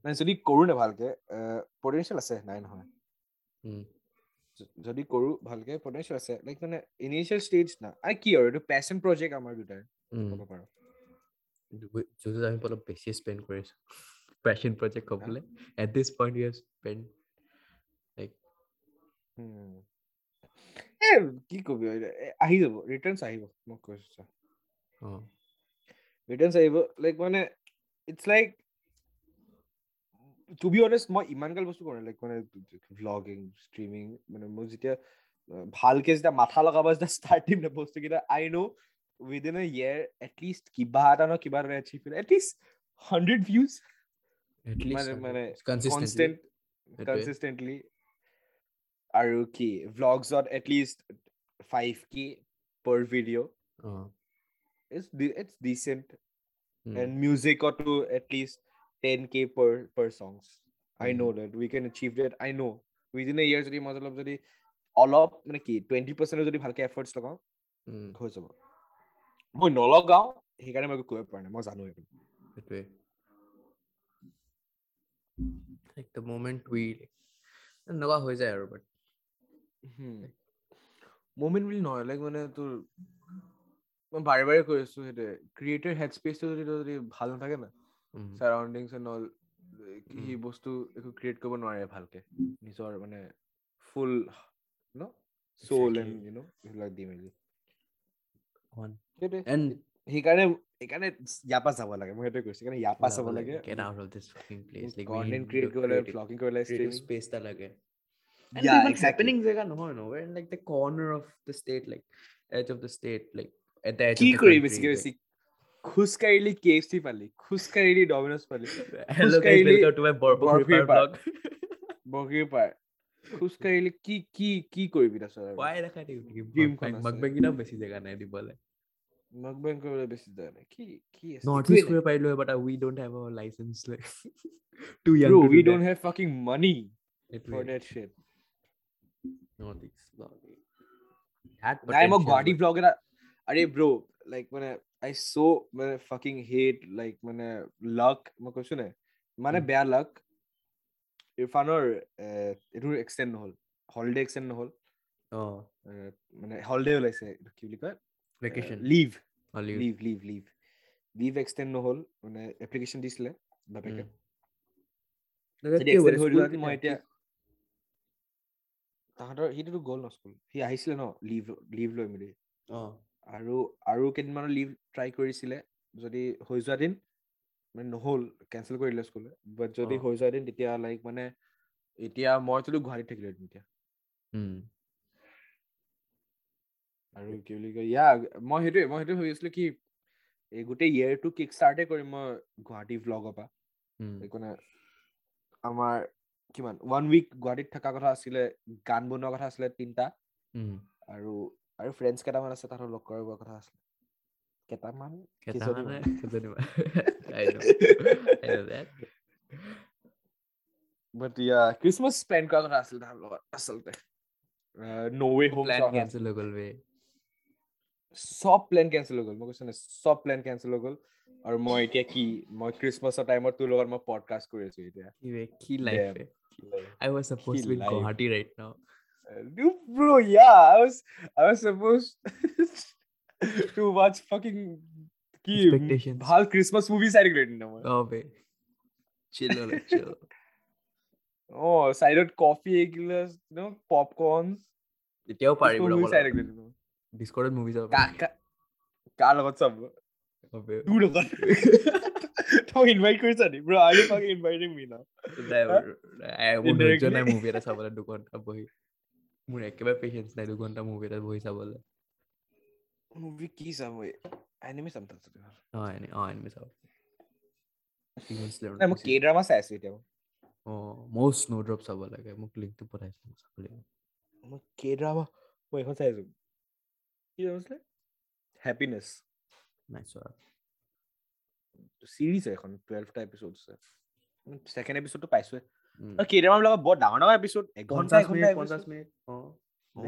S2: মানে যদি কৰোঁ নে ভালকে পটেনচিয়েল আছে নাই নহয়। যদি কৰো ভালকে পটেনচিয়েল আছে। লাইক মানে ইনিচিয়েল ষ্টেজ না আৰু কি আৰু এইটো পেচন প্ৰজেক্ট আমাৰ দুটাৰ
S1: উম।
S2: ক'ব পাৰো।
S1: দু- যোনটো আমি অলপ বেছি স্পেণ্ড কৰিছোঁ পেশ্যন প্ৰজেক্ট ক'বলৈ। At this point you spend
S2: um. এ কি কবি আৰু এতিয়া, এ, আহি যাব ৰিটাৰ্ণছ আহিব মই কৈছো চা
S1: অঁ
S2: ৰিটাৰ্ণছ আহিব লাইক মানে it's like to be honest মই ইমান গাল বস্তু কৰা লাইক মানে ভ্লগিং ষ্ট্ৰিমিং মানে মোৰ যেতিয়া আহ, ভালকে যেতিয়া মাথা লগাব যেতিয়া ষ্টাৰ্ট দিম না বস্তুকেইটা I know' within a year at least কিবা এটা ন কিবা এটা এচিভ এটলিষ্ট হাণ্ড্ৰেড ভিউজ মানে মানে কনষ্টেণ্ট কনচিষ্টেণ্টলি আৰু কি ভ্লগছত এটলিষ্ট ফাইভ কি পাৰ ভিডিঅ' ইটছ ডিচেণ্ট musicতো at least 10k per per songs. I know
S1: Mhm.
S2: that we can achieve that. I know. Within a year যদি মই অলপ যদি অলপ মানে কি টুৱেণ্টি পাৰ্চেণ্ট যদি ভালকে এফৰ্টছ লগাওঁ হৈ যাব। মই নলগাওঁ সেইকাৰণে মই কৰিব পৰা নাই মই জানো এইটো
S1: সেইটোৱে। লাইক দ্য মোমেণ্ট উই এনেকুৱা হৈ যায় আৰু বাট
S2: মুমেণ্ট বুলি নহয় লাইক মানে তোৰ মই বাৰে বাৰে কৈ আছো সেইটোৱে ক্ৰিয়েটৰ হেড স্পেচটো যদি তোৰ যদি ভাল নাথাকে না চাৰাউণ্ডিংছ এণ্ড অল সি. বস্তু একো ক্ৰিয়েট কৰিব নোৱাৰে ভালকে নিজৰ মানে ফুল ন চ'ল. এণ্ড ইউ ন এইবিলাক দি মেলি। সেইকাৰণে সেইকাৰণে ইয়াৰ পৰা যাব লাগে মই সেইটোৱে কৈছো সেইকাৰণে ইয়াৰ পৰা চাব লাগে
S1: of this fucking place like we
S2: content
S1: need create
S2: কৰিব লাগে ব্লগিং কৰিব লাগে
S1: space এটা লাগে। And
S2: Yeah,
S1: ইমান
S2: exactly.
S1: happening জেগা নহয় no we're in like the corner of the state like edge of the state like at the edge
S2: কি
S1: of the
S2: কৰি
S1: country,
S2: বেছিকে
S1: like-
S2: বেছি খোজকাঢ়িলি কে এফ চি পালি খোজকাঢ়িলি ডমিনজ পালি
S1: Hello guys,
S2: খোজকাঢ়িলি
S1: welcome to my Borpok
S2: বৰফিৰ
S1: Repair
S2: পাৰ।
S1: vlog.
S2: বগীৰ পাৰ খোজকাঢ়িলি কি কি কি কৰিবি তাৰপিছত আৰু
S1: Why দেখাই দিওঁ নেকি?
S2: Gymখন
S1: Mukbang-
S2: আছে।
S1: mukbang কেইটাও বেছি জেগা নাই দিবলে।
S2: মকবেং কৰিবলৈ বেছি যায় নাই কি কি আছে
S1: North
S2: একোৱেই
S1: East
S2: নাই।
S1: কৰিব পাৰিলো হয়, but uh, we don't have a license like too young
S2: Bro,
S1: to do
S2: we
S1: that.
S2: don't have
S1: vlogging. Had
S2: নাই মই গুৱাহাটী ব্লগ এটা আৰে ব্ৰ লাইক মানে আই চ' মানে ফাকিং হেট লাইক মানে লাক মই কৈছো নে মানে। বেয়া লাক ইৰফানৰ এ, এইটোৰ এক্সটেণ্ড নহ'ল হলিডে এক্সটেণ্ড নহ'ল মানে হলিডে ওলাইছে এইটো কি বুলি কয়
S1: vacation. Leave.
S2: Leave leave leave leave extend নহ'ল মানে এপ্লিকেশ্যন দিছিলে বাপেকে মই এতিয়া তাহাঁতৰ সিটোতো গ'ল ন স্কুল সি আহিছিলে ন লিভ লিভ লৈ মেলি।
S1: অ',
S2: আৰু আৰু কেইদিনমানৰ লিভ ট্ৰাই কৰিছিলে যদি হৈ যোৱা দিন মানে নহ'ল কেঞ্চেল কৰি দিলে স্কুলে বাট যদি। হৈ যোৱা দিন তেতিয়া লাইক মানে এতিয়া মইতো গুৱাহাটীত থাকিলো এতিয়া। আৰু কি বুলি কয় ইয়া মই সেইটোৱে মই সেইটোৱে ভাবি আছিলো কি এই গোটেই ইয়েৰটো কিক ষ্টাৰ্টে কৰিম মই গুৱাহাটী ভ্লগৰ পৰা। একো নাই। আমাৰ কিমান? ওৱান উইক গুৱাহাটীত থকা কথা আছিলে গান বনোৱা কথা আছিলে তিনটা। আৰু আৰু ফ্ৰেণ্ডছ কেইটামান আছে তাহাঁতক লগ কৰিব কথা আছিলে। কেইটামান. বাট ইয়া ক্ৰিছমাছ প্লেন কৰা কথা আছিল তাহাঁতৰ লগত আচলতে। নৱে হোম
S1: Plan cancel হৈ গ'ল বে।
S2: চব প্লেন কেঞ্চেল হৈ গ'ল মই কৈছো নাই চব প্লেন কেঞ্চেল হৈ গ'ল। আৰু মই এতিয়া কি মই ক্ৰিছমাছৰ টাইমত তোৰ লগত মই পডকাষ্ট কৰি আছো এতিয়া।
S1: কি কি life
S2: Damn.
S1: Be. I was supposed to be in
S2: life.
S1: Guwahati right now.
S2: Dude, bro, yeah, I was I was supposed to watch fucking কি
S1: Expectations.
S2: ভাল ক্ৰিছমাছ মুভি চাই থাকিলো এদিন মই
S1: Oh, বে। Chill হ'লে chill.
S2: অ চাইডত কফি এগিলাছ ন popcorn
S1: এতিয়াও পাৰি bro,
S2: মুভি
S1: অকল
S2: চাই থাকিলো এদিন মই।
S1: Discord ত movie চাব
S2: কা-
S1: পাৰি।
S2: কা- কাৰ লগত চাব
S1: Oh, বে।
S2: তোৰ লগত ইনভাইট কৰিছ নি bro are you fucking inviting me now
S1: নাই,
S2: Huh?
S1: নাই, মোৰ ধৈৰ্য নাই
S2: Indirectly?
S1: মুভি এটা চাবলৈ দুঘণ্টা বহি মোৰ একেবাৰে পেচেঞ্চ নাই দুঘণ্টা মুভি এটা বহি চাবলৈ
S2: মুভি কি চাম ঐ এনিমে চাম তাত
S1: অ এনে অ এনিমে চাব
S2: নাই মই কে ড্ৰামা চাই আছো এতিয়া
S1: অ ময়ো স্নো ড্ৰপ চাব লাগে মোক লিংকটো পঠাইছে মই চাব লাগিব
S2: মই কে ড্ৰামা মই এখন চাই আছো কি আছিলে হেপিনেছ
S1: নাই চোৱা
S2: চিৰিজ এখন টুৱেলভটা এপিচোড আছে ছেকেণ্ড এপিচোডটো পাইছোৱে
S1: উম।
S2: আৰু কে ড্ৰামা বিলাকত বৰ ডাঙৰ ডাঙৰ এপিচোড এঘণ্টা
S1: পঞ্চাছ
S2: এঘণ্টা
S1: মিনিট
S2: episode।
S1: পঞ্চাছ মিনিট অ
S2: অ,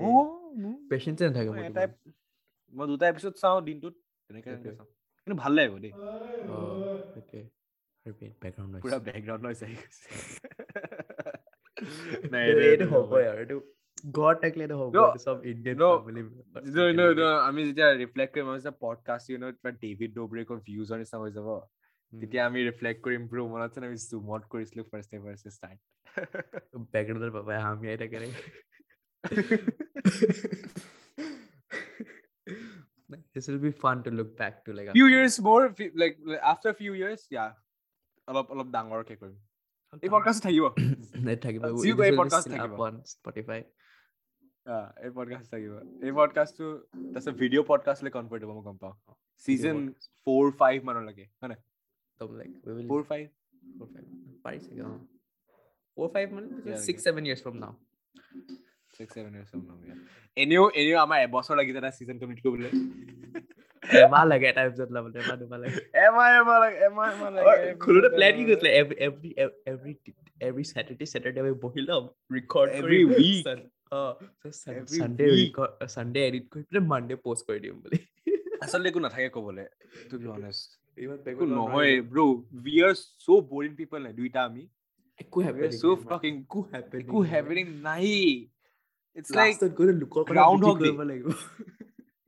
S1: পেচেঞ্চে নাথাকে
S2: মই দুটা এপিচোড চাওঁ দিনটোত তেনেকে। চাওঁ কিন্তু ভাল লাগিব দেই পুৰা বেকগ্ৰাউণ্ড নইজ আহি গৈছে নাই
S1: এইটো হ'বই। আৰু এইটো ঘৰত থাকিলে এইটো হ'ব
S2: No,
S1: Indian
S2: no,
S1: family
S2: No, no, no, আমি যেতিয়া ৰিফ্লেক্ট কৰিম আমি যেতিয়া পডকাষ্ট ইউ নো কিবা ডেভিড ডোব্ৰেকৰ ভিউজৰ নিচিনা হৈ যাব। তেতিয়া আমি ৰিফ্লেক্ট কৰিম ব্ৰ মনত আছে আমি জুমত কৰিছিলো ফাৰ্ষ্ট টাইম ফাৰ্ষ্ট ষ্টাৰ্ট
S1: বেকগ্ৰাউণ্ডৰ পাপাই হামিয়াই থাকে ৰে। This will be fun to look back to like
S2: few
S1: after-
S2: years more like like, after few years yeah. অলপ অলপ ডাঙৰকে কৰিম। এই পডকাষ্ট থাকিব।
S1: Net থাকিব
S2: এই
S1: still
S2: থাকিব। Ah, এই পডকাষ্ট থাকিব এই পডকাষ্টটো তাৰপিছত ভিডিঅ' পডকাষ্টলৈ কনভাৰ্ট হ'ব মই গম পাওঁ
S1: podcast.
S2: ফ'ৰ ফাইভ মানলৈকে হয় নাই
S1: একদম like we will
S2: four five
S1: four five. পাৰি চাগে অ four five মানে
S2: Yeah,
S1: six
S2: okay.
S1: seven years from now
S2: six seven years এনেও এনেও আমাৰ এবছৰ লাগি যায় চিজন কমপ্লিট কৰিবলৈ
S1: এমাহ লাগে এটা episode ওলাবলৈ এমাহ দুমাহ লাগে
S2: এমাহ এমাহ লাগে এমাহ এমাহ লাগে
S1: খোলোতে প্লেন কি কৰিছিলে every every every every Saturday Saturday আমি বহি ল'ম কৰিম,
S2: week.
S1: Sun- অ so Sun-
S2: Every
S1: Sunday
S2: week.
S1: record Sunday edit কৰি পেলাই Monday post কৰি দিম বুলি
S2: আচলতে একো নাথাকে ক'বলে টু বি অনেষ্ট
S1: ইমান
S2: একো নহয় bro we are so' boring people নাই দুইটা আমি
S1: একো happening
S2: so
S1: নাই আমাৰ।
S2: fucking-
S1: একো happening
S2: একো
S1: নাই।
S2: হেভেনিং নাই ইটছ লাইক
S1: Last ত গৈ লোকৰ পৰা
S2: Groundhog
S1: duty
S2: Day.
S1: কৰিব লাগিব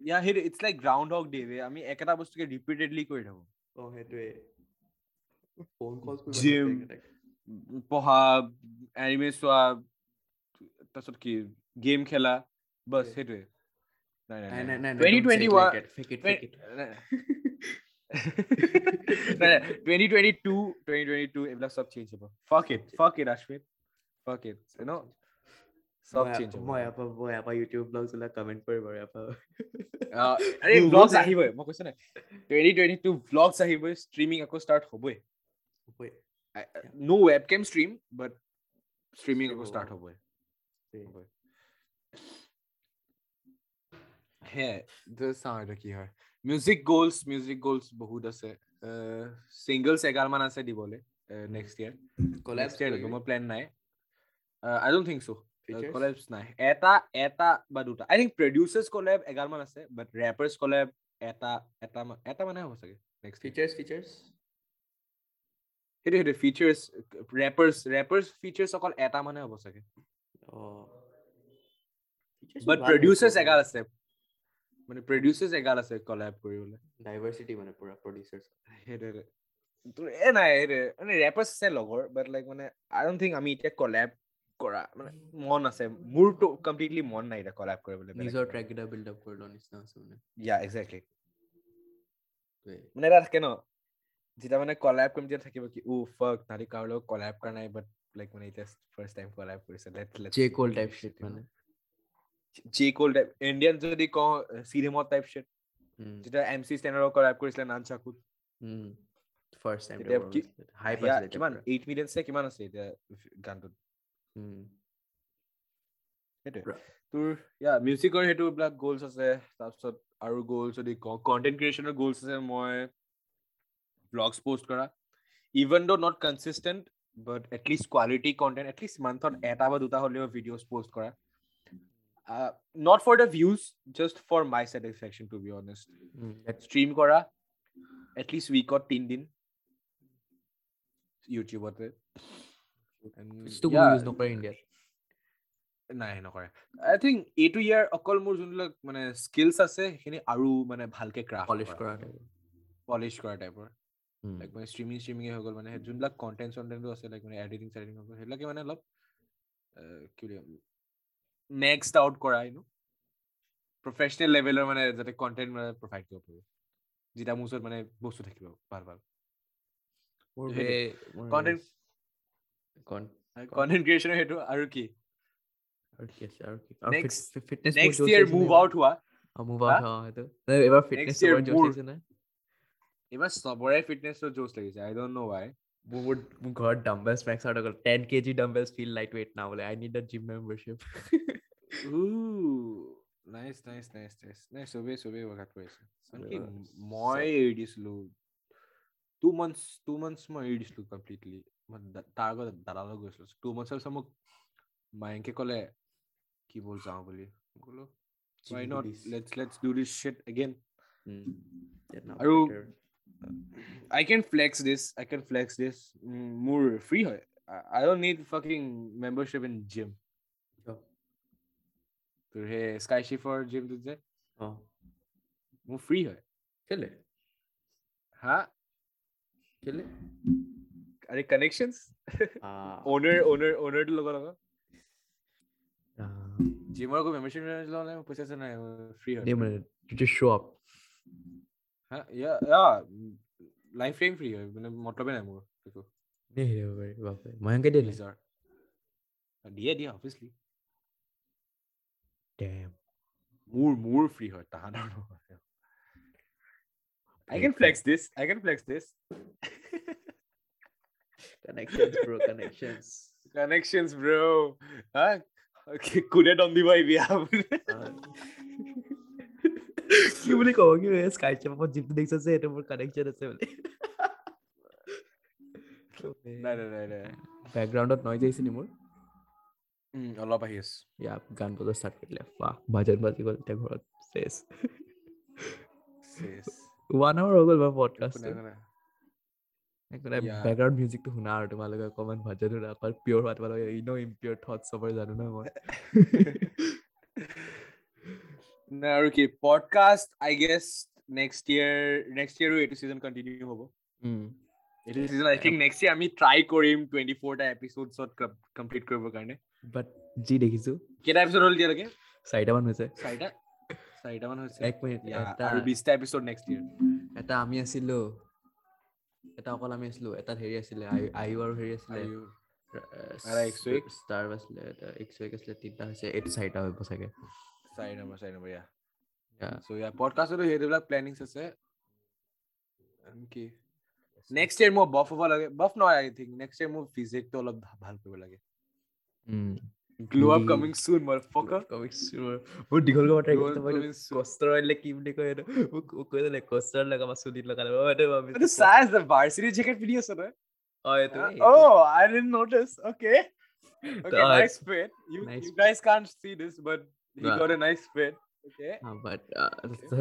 S2: ইয়া সেইটো it's like ground Haque day আমি একেটা বস্তুকে ৰিপিটেডলি কৰি থাকো
S1: অ সেইটোৱে ফোন কলছ কৰিব
S2: Gym.
S1: নালাগে তাক।
S2: উম, পঢ়া এনিমে চোৱা তাৰপিছত কি গেম খেলা বছ. সেইটোৱে। নাই
S1: নাই নাই নাই
S2: 2021
S1: fake it
S2: Twen-
S1: fake it.
S2: নাই, নাই, নাই, 2022 2022 এইবিলাক চব চেঞ্জ হ'ব। Fuck it fuck it ashwin. Fuck it you know? চব
S1: মই
S2: চেঞ্জ হ'ব।
S1: মই ইয়াৰ পৰা মই ইয়াৰ পৰা ইউটিউব ব্লগছ বিলাক কমেণ্ট কৰিম আৰু ইয়াৰ পৰা।
S2: আহ, আৰে
S1: মোৰ
S2: ব্লগছ
S1: বহুত-
S2: আহিবই মই কৈছো নাই 2022 ব্লগছ আহিবই ষ্ট্ৰিমিং আকৌ ষ্টাৰ্ট হ'বই।
S1: হ'বই।
S2: No webcam stream but streaming
S1: Stream
S2: আকৌ
S1: হ'ব।
S2: ষ্টাৰ্ট হ'বই।
S1: দেই।
S2: হ'বই হে চাওঁ এইটো কি হয় মিউজিক গ'লছ মিউজিক গ'লছ বহুত আছে ছিংগলছ এগালমান আছে দিবলৈ next year
S1: Collabs
S2: next year
S1: কৰিবি?
S2: মোৰ প্লেন নাই আই ডোণ্ট থিংক চ'? কলেবছ নাই এটা এটা বা দুটা আই থিংক প্ৰডিউচাৰ্ছ কলেব এগালমান আছে বাট ৰেপাৰ্ছ কলেব এটা এটা এটা মানে হ'ব চাগে নেক্সট
S1: features features?
S2: সেইটো সেইটো ফিচাৰ্ছ ৰেপাৰ্ছ ৰেপাৰ্ছ ফিচাৰ্ছ অকল এটা মানে হ'ব চাগে বাট প্ৰডিউচাৰ্ছ। এগাল আছে মানে প্ৰডিউচাৰ্ছ এগাল আছে কলেব কৰিবলৈ
S1: ডাইভাৰ্চিটি মানে পুৰা প্ৰডিউচাৰ্ছ
S2: সেইটোৱে তোৰ এ নাই সেইটোৱে মানে ৰেপাৰ্ছ আছে লগৰ বাট লাইক মানে আই ডোণ্ট থিংক আমি এতিয়া কলেব কৰা মানে মন আছে মোৰতো কমপ্লিটলি মন নাই এতিয়া কলেব কৰিবলৈ
S1: নিজৰ ট্ৰেক কেইটা বিল্ড আপ কৰি লোৱা নিচিনা আছে মানে
S2: ইয়া এক্সেক্টলি। মানে এটা থাকে ন যেতিয়া মানে কলেব কৰিম তেতিয়া থাকিব কি ও ফক তাহাঁতি কাৰো লগত কলেব কৰা নাই বাট লাইক মানে এতিয়া ফাৰ্ষ্ট টাইম কলেব কৰিছে let let
S1: J Cole type shit মানে
S2: জে কোল টাইপ ইণ্ডিয়ান যদি কওঁ চিনেমা টাইপ শ্বিট
S1: উম,
S2: যেতিয়া এম চি ষ্টেণ্ডাৰৰ কলেব কৰিছিলে নান চাকুত
S1: first time। Hype
S2: ইয়া,
S1: আছিলে তেতিয়া
S2: কিমান
S1: পুৰা।
S2: এইট মিলিয়ন ছে কিমান আছে গানটোত? সেইটোৱে।
S1: পুৰা।
S2: তোৰ ইয়া মিউজিকৰ সেইটো বিলাক গ'লছ আছে তাৰপিছত আৰু গ'লছ যদি কওঁ কণ্টেণ্ট ক্ৰিয়েশ্যনৰ গ'লছ আছে মই ব্লগছ পষ্ট কৰা। Even though not consistent but at least quality content at least মান্থত এটা বা দুটা হ'লেও ভিডিঅ'জ পষ্ট কৰা। Not for the views just for my satisfaction to
S1: be honest
S2: stream কৰা এটলিষ্ট উইকত তিনদিন ইউটিউবতে নাই নকৰে। আই থিংক এইটো ইয়াৰ অকল মোৰ যোনবিলাক মানে স্কিলছ আছে সেইখিনি আৰু মানে ভালকে ক্ৰাফ্ট
S1: পলিছ কৰা।
S2: টাইপৰ লাইক মানে ষ্ট্ৰিমিং ষ্ট্ৰিমিঙে হৈ গ'ল মানে। যোনবিলাক কণ্টেণ্ট চণ্টেণ্টটো আছে লাইক মানে এডিটিং চেডিটিং হৈ গ'ল সেইবিলাকে মানে অলপ কি বুলি নেক্সট আউট কৰা ইনো প্ৰফেচনেল লেভেলৰ মানে যাতে কণ্টেণ্ট মানে প্ৰভাইড কৰিব পাৰোঁ। যেতিয়া মোৰ ওচৰত মানে বস্তু থাকিব ভাল ভাল কণ্টেণ্ট ক্ৰিয়েশ্যনৰ সেইটো আৰু কি? নেক্সট
S1: জোচ
S2: ইয়েৰ মুভ? আউট হোৱা।
S1: move out, অ, সেইটো। এইবাৰ
S2: এইবাৰ চবৰে ফিটনেছৰ জোচ লাগিছে আই ডোণ্ট ন' ৱাই
S1: মোৰ মোৰ মোৰ ঘৰত dumbbells max out হৈ গ'ল 10 kg dumbbells feel lightweight now বোলে I need a gym membership.
S2: Nice nice nice nice নাই চবেই চবেই ৱৰ্কআউট কৰিছে মই এৰি দিছিলো টু মান্থছ টু মান্থছ মই এৰি দিছিলো কমপ্লিটলি তাৰ আগত দাদালৈ গৈছিলো টু মান্থছৰ পিছত মোক মায়েকে ক'লে কি ব'ল যাওঁ বুলি ক'লো why
S1: Gym
S2: not
S1: buddies.
S2: let's let's do this shit again.
S1: Um, yeah, now
S2: আৰু. I can flex this I can flex this mm, মোৰ free হয় I, I don't need fucking membership in gym.
S1: কিয়?
S2: তোৰ সেই sky চিফৰ জিমটোত যে
S1: অ,
S2: মোৰ free হয়
S1: কেলে
S2: হা
S1: কেলে
S2: আৰে কানেকশ্যনছ
S1: আহ,
S2: অ'নাৰ অ'নাৰ অ'নাৰটো লগত আকৌ
S1: আহ,
S2: জিমৰ আকৌ মেম্বাৰশ্বিপ ল'লে পইচা আছে নাই ফ্ৰী হয়
S1: দেই মানে to just show up.
S2: হা yeah yeah lifetime free হয় মানে মতলবে নাই মোৰ একো
S1: দেই হেৰিব পাৰি বাপৰে ময়ংকে দিয়ে নে?
S2: নিজৰ দিয়ে দিয়ে অবভিয়াছলি
S1: Damn.
S2: মোৰ মোৰ ফ্ৰী হয় তাহাঁতৰ নহয় I can flex this. I can flex this.
S1: Connections, bro, connections.
S2: Connections, bro. Huh? Okay, কোনে দম দিব আহিবি আহ বোলে।
S1: কি বুলি কওঁ কি স্কাই চেপত জিমটো দেখিছ যে সেইটো মোৰ কানেকশ্যন আছে বুলি
S2: নাই নাই নাই নাই
S1: বেকগ্ৰাউণ্ডত নইজ আহিছে নি মোৰ
S2: অলপ আহি আছে
S1: ইয়া গান বজা ষ্টাৰ্ট কৰিলে বাহ ভাজন বাজি গ'ল এতিয়া ঘৰত চেছ
S2: চেচ।
S1: ওৱান আৱাৰ হৈ গ'ল বাৰু
S2: একো নাই।
S1: বেকগ্ৰাউণ্ড মিউজিকটো শুনা আৰু তোমালোকে অকণমান ভাজন শুনা অকল পিয়ৰ হোৱা তোমালোকে ইন ইম্পিয়ৰ থটছ চবৰে জানো ন মই
S2: কি podcast I guess next year next ইয়েৰো এইটো ছিজন কণ্টিনিউ হ'ব এইটো season I think next year আমি ট্ৰাই কৰিম টুৱেণ্টি ফ'ৰটা এপিচোডছত কমপ্লিট কৰিবৰ কাৰণে
S1: বাট যি দেখিছো
S2: কেইটা এপিচোড হ'ল এতিয়ালৈকে
S1: চাৰিটামান হৈছে
S2: চাৰিটা চাৰিটামান হৈছে
S1: এক মিনিট এটা
S2: আৰু বিশটা এপিচোড নেক্সট ইয়েৰ
S1: এটা আমি আছিলো এটা অকল আমি আছিলো এটাত হেৰি আছিলে আয়ু- আয়ু আৰু হেৰি আছিলে
S2: আৰু একশৈক?
S1: ষ্টাৰ আছিলে এটা একশৈক আছিলে তিনিটা হৈছে এইটো চাৰিটা হ'ব চাগে
S2: চাৰি নম্বৰ চাৰি নম্বৰ ইয়া
S1: Yeah.
S2: চ' ইয়া পডকাষ্টতো সেইবিলাক প্লেনিংছ আছে কি নেক্সট ইয়েৰ মোৰ বফ হ'ব লাগে বফ নহয় আই থিংক নেক্সট ইয়েৰ মোৰ ফিজিকটো অলপ ভাল কৰিব লাগে
S1: উম
S2: glow up
S1: Really?
S2: Coming soon মোৰ ফকাৰ
S1: Comics মোৰ- বহুত দীঘল কৰিব ট্ৰাই
S2: Glow
S1: কৰিছো
S2: up
S1: মই
S2: coming soon.
S1: কষ্টৰ আহিলে কি বুলি কয় এইটো মোক মোক কৈ দিলে কষ্টৰ লগাবা চুলিত লগালে মই এইটো ভাবিছো
S2: এইটো চাই আছে ভাৰ্চিটি জেকেট পিন্ধি আছে তই
S1: অ এইটো
S2: I didn't notice. Okay. Okay nice fit. You
S1: nice
S2: you guys can't see this but he
S1: Yeah.
S2: got a nice fit okay?
S1: বাট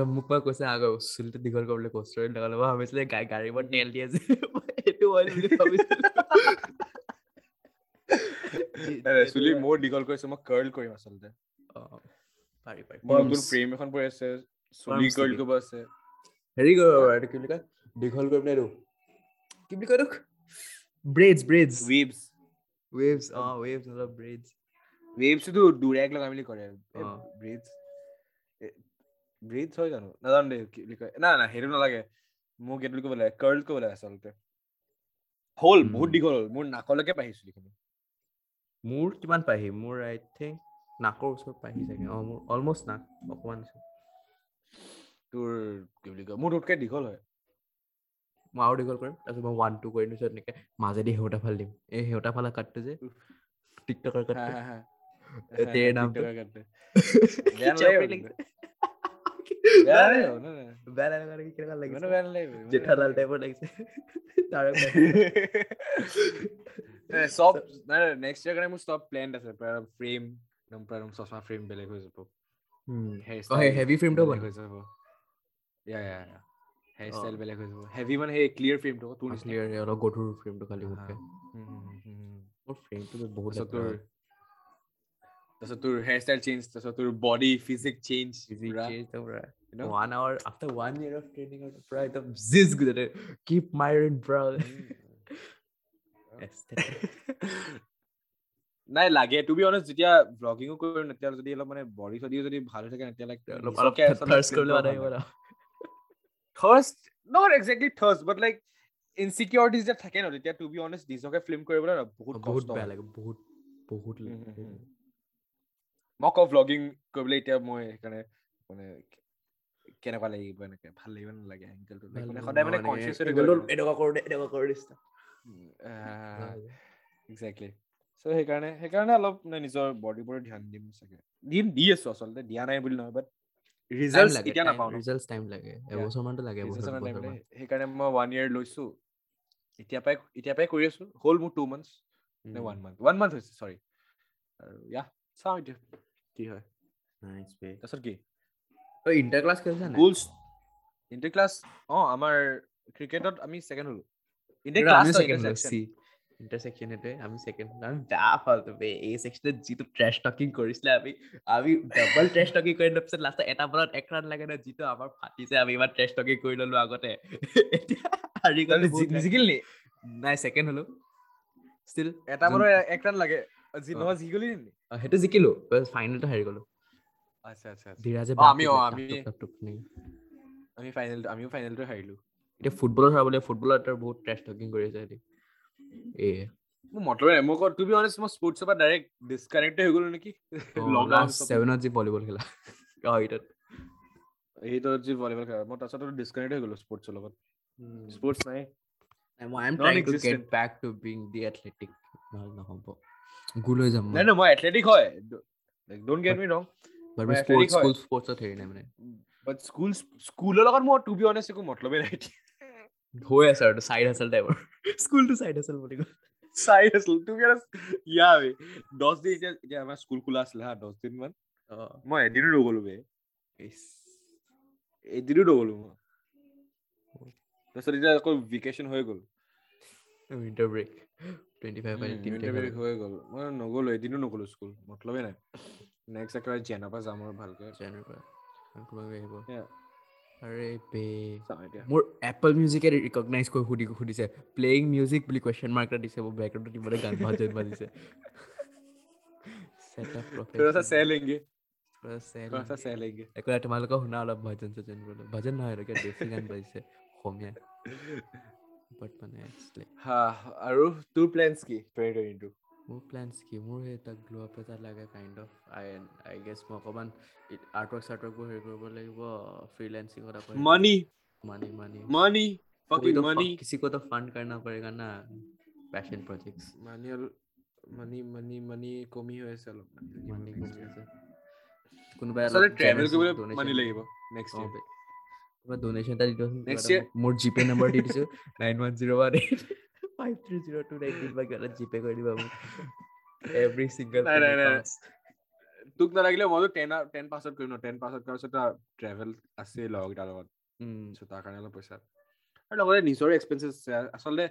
S1: মোক মই কৈছে আগৰ চুলিটো দীঘল কৰিবলৈ কষ্টৰ লগালে মই ভাবিছিলো এই গা- গাড়ীৰ পৰা তেল দিয়ে যে মই এইটো অইল বুলি ভাবিছিলো
S2: চুলি
S1: মই-
S2: মোৰ দীঘল কৰিছো মই কাৰ্ল কৰিম আচলতে
S1: অ, পাৰি পাৰি
S2: মোৰ নতুন
S1: Perms.
S2: ফ্ৰেম এখন পৰি আছে চুলি
S1: Arms
S2: কাৰ্ল
S1: নেকি?
S2: কৰিব আছে
S1: হেৰি কৰিব পাৰা এইটো কি বুলি কয় দীঘল কৰি পেলাই এইটো কি বুলি কয় তোক ব্ৰেডছ ব্ৰেডছ
S2: ৱেভছ
S1: ৱেভছ অ ৱেভছ অলপ ব্ৰেডছ
S2: ৱেভছটো দুৰেক লগাই মেলি কৰে। ব্ৰিডছ ব্ৰিডছ হয় জানো? নাজানো দেই কি বুলি কয়? না না সেইটো নালাগে। মোক এইটো কৰিব লাগে কাৰ্ল কৰিব লাগে আচলতে। হ'ল বহুত। দীঘল হ'ল মোৰ নাকলৈকে পাইছো এইখিনি
S1: মোৰ কিমান পাহি? মোৰ আই থিংক নাকৰ ওচৰত পাহি চাগে। অ মোৰ অলমষ্ট নাক অকমান
S2: তোৰ কি বুলি কয় মোৰ তোতকে দীঘল হয়।
S1: মই আৰু দীঘল কৰিম তাৰপিছত মই ওৱান টু কৰিম তাৰপিছত এনেকে মাজেদি সেউতা ফাল দিম। এই সেউতা ফালা কাটটো যে। টিকটকৰ
S2: হা,
S1: কাটটো
S2: হা, হা।
S1: এ,
S2: হা,
S1: তেৰে
S2: হা,
S1: নামটো
S2: টিকটকৰ কাটটো।
S1: কি
S2: বেয়া
S1: চাপৰি
S2: নালাগিব
S1: লাগিছে।
S2: বেয়া
S1: বেয়া
S2: নালাগিব,
S1: নালাগিব।
S2: নাই, নাই।
S1: বেয়া নালাগা নেকি? কেনেকুৱা
S2: ইমানো
S1: লাগিছে?
S2: বেয়া নালাগিব, ইমানো বেয়া
S1: জেঠালাল
S2: নালাগিব।
S1: টাইপৰ লাগিছে তাৰে
S2: এ, চব নাই নেক্সট ইয়াৰ কাৰণে মোৰ চব তাৰপিছত তোৰ হেয়াৰ ষ্টাইল চেঞ্জ তাৰপিছত তোৰ বডি ফিজিক চেঞ্জ পুৰা
S1: hour after one year of training out bro, একদম গুজে myron bro
S2: Mm.
S1: Aesthetic.
S2: নাই লাগে টু বি অনেষ্ট যেতিয়া ব্লগিঙো কৰিম তেতিয়া যদি অলপ মানে বডি চডিও যদি ভাল হৈ থাকে তেতিয়া like
S1: অলপ অলপ
S2: নিজকে আচলতে
S1: thirst
S2: feel
S1: কৰিলে
S2: কৰা
S1: মানুহ
S2: ভাল
S1: আহিব
S2: লাগে।
S1: ন।
S2: thirst not exactly thirst but like insecurities যে থাকে ন তেতিয়া টু বি অনেষ্ট নিজকে ফিল্ম কৰিবলৈ বহুত
S1: বহুত বেয়া। লাগে বহুত বহুত লাগে।
S2: মই কওঁ ভ্লগিং কৰিবলৈ এতিয়া মই সেইকাৰণে মানে কেনেকুৱা লাগিব এনেকে ভাল লাগিব নালাগে এংকেলটো
S1: ভাল
S2: মানে
S1: লাগে।
S2: সদায় মানে কনচিয়াছ হৈ থাকিব লাগে
S1: এনেকুৱা কৰো এনেকুৱা কৰো নিচিনা।
S2: একজেক্টলি চ' সেইকাৰণে সেইকাৰণে অলপ মানে নিজৰ ওপৰত ধ্যান দিম চাগে। দিম দি আছো আচলতে দিয়া নাই বুলি নহয় বাট ৰিজাল্ট এতিয়া নাপাওঁ
S1: results time লাগে। এবছৰ মানতো লাগে।
S2: সেইকাৰণে মই ওৱান ইয়েৰ লৈছো। এতিয়া পৰাই এতিয়া পৰাই কৰি আছো। হ'ল মোৰ টু মান্থছ নে ওৱান মান্থ ওৱান মান্থ হৈছে চৰি আৰু ইয়া চাওঁ এতিয়া। কি হয়
S1: nice বে।
S2: তাৰপিছত কি
S1: তই inter class খেলিছা নাই?
S2: গ'লছ ইণ্টাৰ ক্লাছ অঁ আমাৰ ক্ৰিকেটত আমি ছেকেণ্ড হ'লো
S1: কিন্তু
S2: ক্লাছ
S1: C। Intersection এটোৱে, আমি হ'লো। আমি বেয়া ফাল্টু বে। A section ত যিটো trash talking কৰিছিলে আমি আমি double trash talking কৰি দিলো, পিছত last ত এটা ball ত এক run লাগে ন, যিটো আমাৰ ফাটিছে আমি ইমান trash talking কৰি ললো আগতে এতিয়া হাৰি গ'লো।
S2: জিকিল নি
S1: নাই second হ'লো still
S2: এটা বলৰ এক ৰাণ লাগে নি
S1: অ, সেইটো জিকিলো ফাইনেলটো হাৰি গ'লো।
S2: আচ্ছা আচ্ছা আচ্ছা।
S1: ধীৰাজে
S2: অ,
S1: বেয়া
S2: আমি অ
S1: পিটিলে,
S2: আমি
S1: টাপ, টাপ, টাপ, টাপ, এনেকে।
S2: আমি ফাইনেল আমিও ফাইনেলটো হাৰিলো।
S1: এতিয়া ফুটবলত হৰাব লাগিব ফুটবলত তাৰ বহুত ট্ৰেছ টকিং কৰি আছে সিহঁতি। এ।
S2: মোৰ মতলবে নাই মই টু বি অনেষ্ট মই স্পৰ্টছৰ পৰা ডাইৰেক্ট ডিছকানেক্টেড হৈ গ'লো নেকি? লকডাউন
S1: লাষ্ট ছেভেনত যি ভলীবল খেলা। অ এইটোত।
S2: সেইটো যি ভলীবল খেলা মই তাৰপিছত ডিছকানেক্ট হৈ গ'লো স্পৰ্টছৰ লগত। স্পৰ্টছ নাই।
S1: মই I am
S2: Non
S1: trying to get
S2: existent.
S1: Back to being the athletic নহ'লে নহ'ব। গোলৈ যাম
S2: নাই
S1: মই
S2: নাই মই এথলেটিক হয়। ডোন্ট গেট মি ৰং
S1: বাট
S2: মই
S1: স্পৰ্টছ। স্কুল স্পৰ্টছত হেৰি নাই মানে
S2: বাট স্কুল স্কুলৰ লগত মই টু বি অনেষ্ট একো মতলবে নাই
S1: হৈ আছে আৰু চাইড হাচল টাইপৰ স্কুলটো চাইড হাচল বুলি কয়।
S2: চাই আছিলো টু বি ইয়া বে। দহ দিন এতিয়া এতিয়া আমাৰ স্কুল খোলা আছিলে হা দহ দিন মান।
S1: অ।
S2: মই এদিনো নগলো বে। এদিনো নগলো মই। তাৰপিছত এতিয়া আকৌ ভেকেশ্যন হৈ গ'ল।
S1: উইণ্টাৰ ব্ৰেক সুধিছে প্লেয়িং মিউজিক বুলি কুৱেশ্যন মাৰ্ক এটা দিছে বেকগ্ৰাউণ্ডত গান বাজন বাজিছে। তোমালোকৰ শুনা অলপ ভজন চজন ভজন নহয় বেছি গান বাজিছে অসমীয়া। বাট মানে actually
S2: হা আৰু তোৰ প্লেনছ কি টুৱেণ্টি টুৱেণ্টি টু
S1: মোৰ প্লেনছ কি মোৰ সেই তাক গ্ল' আপ এটা লাগে kind of I I guess মই অকণমান আৰ্টৱৰ্ক চাৰ্টৱৰ্কবোৰ হেৰি কৰিব লাগিব ফ্ৰিলেন্সিঙত আকৌ
S2: মানি
S1: মানি মানি
S2: মানি
S1: कोई
S2: fucking
S1: तो
S2: money
S1: फ- किसी को तो फंड करना पड़ेगा ना पैशन प्रोजेक्ट्स
S2: মানি আৰু মানি মানি মানি কমি হৈ আছে অলপ
S1: মানি কমি আছে কোনোবাই
S2: আচলতে
S1: অলপ
S2: ট্ৰেভেল
S1: generous
S2: কৰিবলৈ
S1: donation
S2: মানি
S1: দিয়ে।
S2: লাগিব নেক্সট
S1: অ
S2: ইয়াৰ
S1: কিবা ডনেশ্যন এটা দি কিবা এটা
S2: year-
S1: মোক- মোৰ জিপে নম্বৰ দি দিছো nine one zero' one eight five three zero' two nine কিবা এটা জিপে কৰি দিবা মোক এভৰি চিংগল
S2: নাই, নাই, নাই, তোক নালাগিলে মইতো টেন টেন পাছত কৰিম ন টেন পাছত কৰাৰ পিছত ট্ৰেভেল আছে লগৰকেইটাৰ লগত চ' তাৰ কাৰণে অলপ পইচা আৰু লগতে নিজৰ এক্সপেঞ্চেছ আচলতে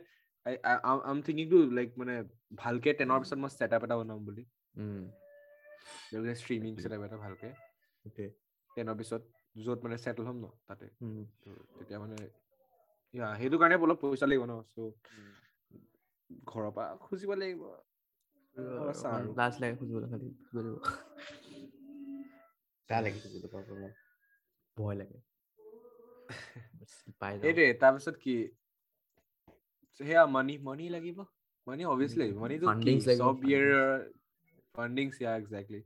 S2: আম থিংকিং টু লাইক মানে ভালকে টেনৰ পিছত মই ছেটআপ এটা বনাম বুলি ষ্ট্ৰিমিং ছেটআপ এটা ভালকে টেনৰ পিছত য'ত মানে ছেটেল হ'ম ন তাতে। তেতিয়া মানে সেইটো কাৰণে অলপ পইচা লাগিব ন চ' ঘৰৰ পৰা খুজিব লাগিব। আৰু।
S1: লাজ লাগে খুজিবলৈ খালি খুজিব বেয়া লাগে খুজিবলৈ পাব মোৰ ভয় লাগে। পাই যাওঁ।
S2: সেইটোৱে তাৰপিছত কি? সেয়া মানি মানি লাগিব। মানি অভিয়াছলি লাগিব। মানিটো কি?
S1: Fundings লাগিব,
S2: চব ইয়াৰ ফাণ্ডিংছ ইয়া এক্সেক্টলি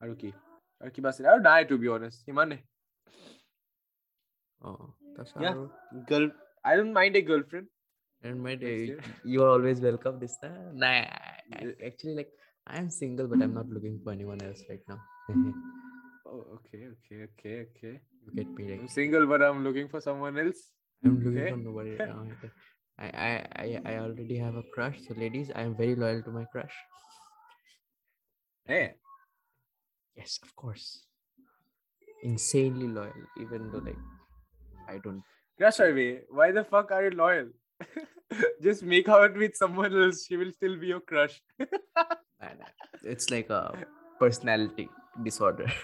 S2: আৰু কি? আৰু কিবা আছিলে? আৰু নাই টু বি অনেষ্ট সিমানে
S1: Oh, that's
S2: yeah. Girl, I don't mind a girlfriend.
S1: And my day, you are always welcome. This time, nah. Actually, like I am single, but I'm not looking for anyone else right now.
S2: oh, okay, okay, okay, okay.
S1: You get me.
S2: Like,
S1: I'm
S2: single, but I'm looking for someone else.
S1: I'm looking
S2: okay.
S1: for nobody right now. I, I, I, I already have a crush. So, ladies, I am very loyal to my crush.
S2: Hey.
S1: Yes, of course. Insanely loyal, even though like I don't.
S2: Crush away. Why the fuck are you loyal? Just make out with someone else. She will still be your crush.
S1: it's like a personality disorder.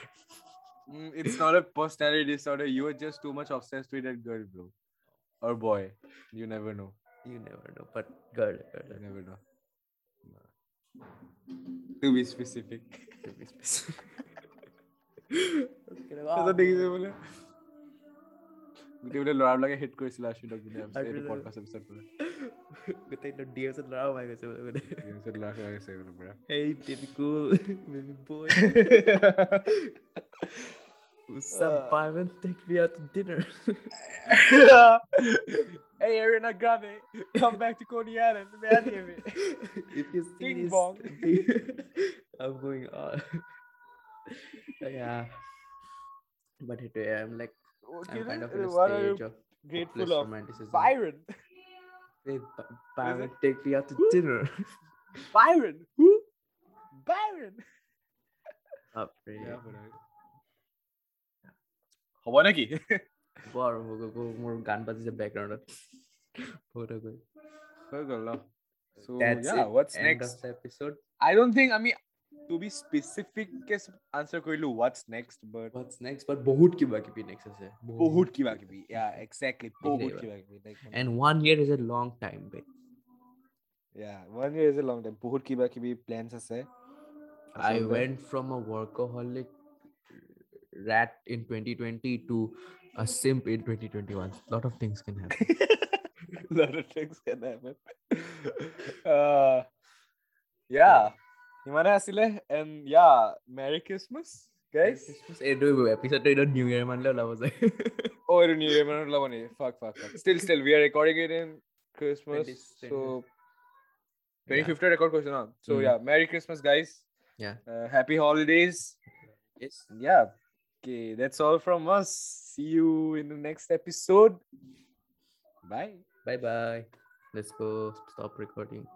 S2: Mm, it's not a personality disorder. You are just too much obsessed with that girl, bro. Or boy. You never know.
S1: You never know. But girl, girl.
S2: You never know. To be specific.
S1: to be specific. okay,
S2: wow. গোটেই বোলে ল'ৰাবিলাকে হেট কৰিছিলে আশ্বিনক বোলে এইটো
S1: আশ্বিনক।
S2: Podcast episode পৰা
S1: গোটেই ডিএছত ল'ৰা সোমাই গৈছে বোলে গোটেই
S2: তাৰপিছত ল'ৰা সোমাই গৈছে বোলে পুৰা
S1: Hey, typical baby boy. What's
S2: Uh.
S1: up, Byron? Take me out to dinner.
S2: hey, Ariana Grande, come back to Coney Island. Man, damn it.
S1: if you see
S2: Bing
S1: this,
S2: bong.
S1: I'm going on. yeah. But it, I'm like, I'm kind of in a
S2: what are
S1: stage
S2: you
S1: of
S2: grateful
S1: hopeless
S2: of?
S1: romanticism.
S2: Byron.
S1: Hey, By- Byron, take me out to dinner.
S2: Byron. Who? Byron.
S1: Baপৰে।
S2: হ'ব নেকি
S1: হ'ব আৰু হৈ গ'ল, গ'ল, মোৰ গান বাজিছে বেকগ্ৰাউণ্ডত বহুত হৈ গ'ল
S2: হৈ গ'ল ন So,
S1: That's
S2: yeah,
S1: it.
S2: what's
S1: End
S2: next?
S1: of the episode.
S2: I don't think আমি to be specific K answer কৰিলো what's next but
S1: What's next? But বহুত কিবা কিবি next আছে
S2: বহুত কিবা কিবি yeah exactly বহুত
S1: আহিবা।
S2: কিবা কিবি like
S1: And one year is a long time, babe.
S2: yeah one year is a long time বহুত কিবা কিবি plans আছে
S1: I
S2: আচলতে-
S1: went from a workaholic rat in 2020 to a simp in 2021. lot of things can happen.
S2: lot of things can happen uh, yeah gimana hasilnya? And yeah Merry Christmas guys.
S1: Christmas. Eh dulu episode itu New Year man lah lama saya.
S2: Oh itu New Year man lama nih fuck fuck fuck. Still still we are recording it in Christmas
S1: 20,
S2: so 25th yeah. record question on so
S1: mm.
S2: yeah Merry Christmas guys.
S1: Yeah.
S2: Uh, happy holidays.
S1: Yes.
S2: Yeah okay that's all from us. See you in the next episode. Bye.
S1: Bye bye let's go stop recording.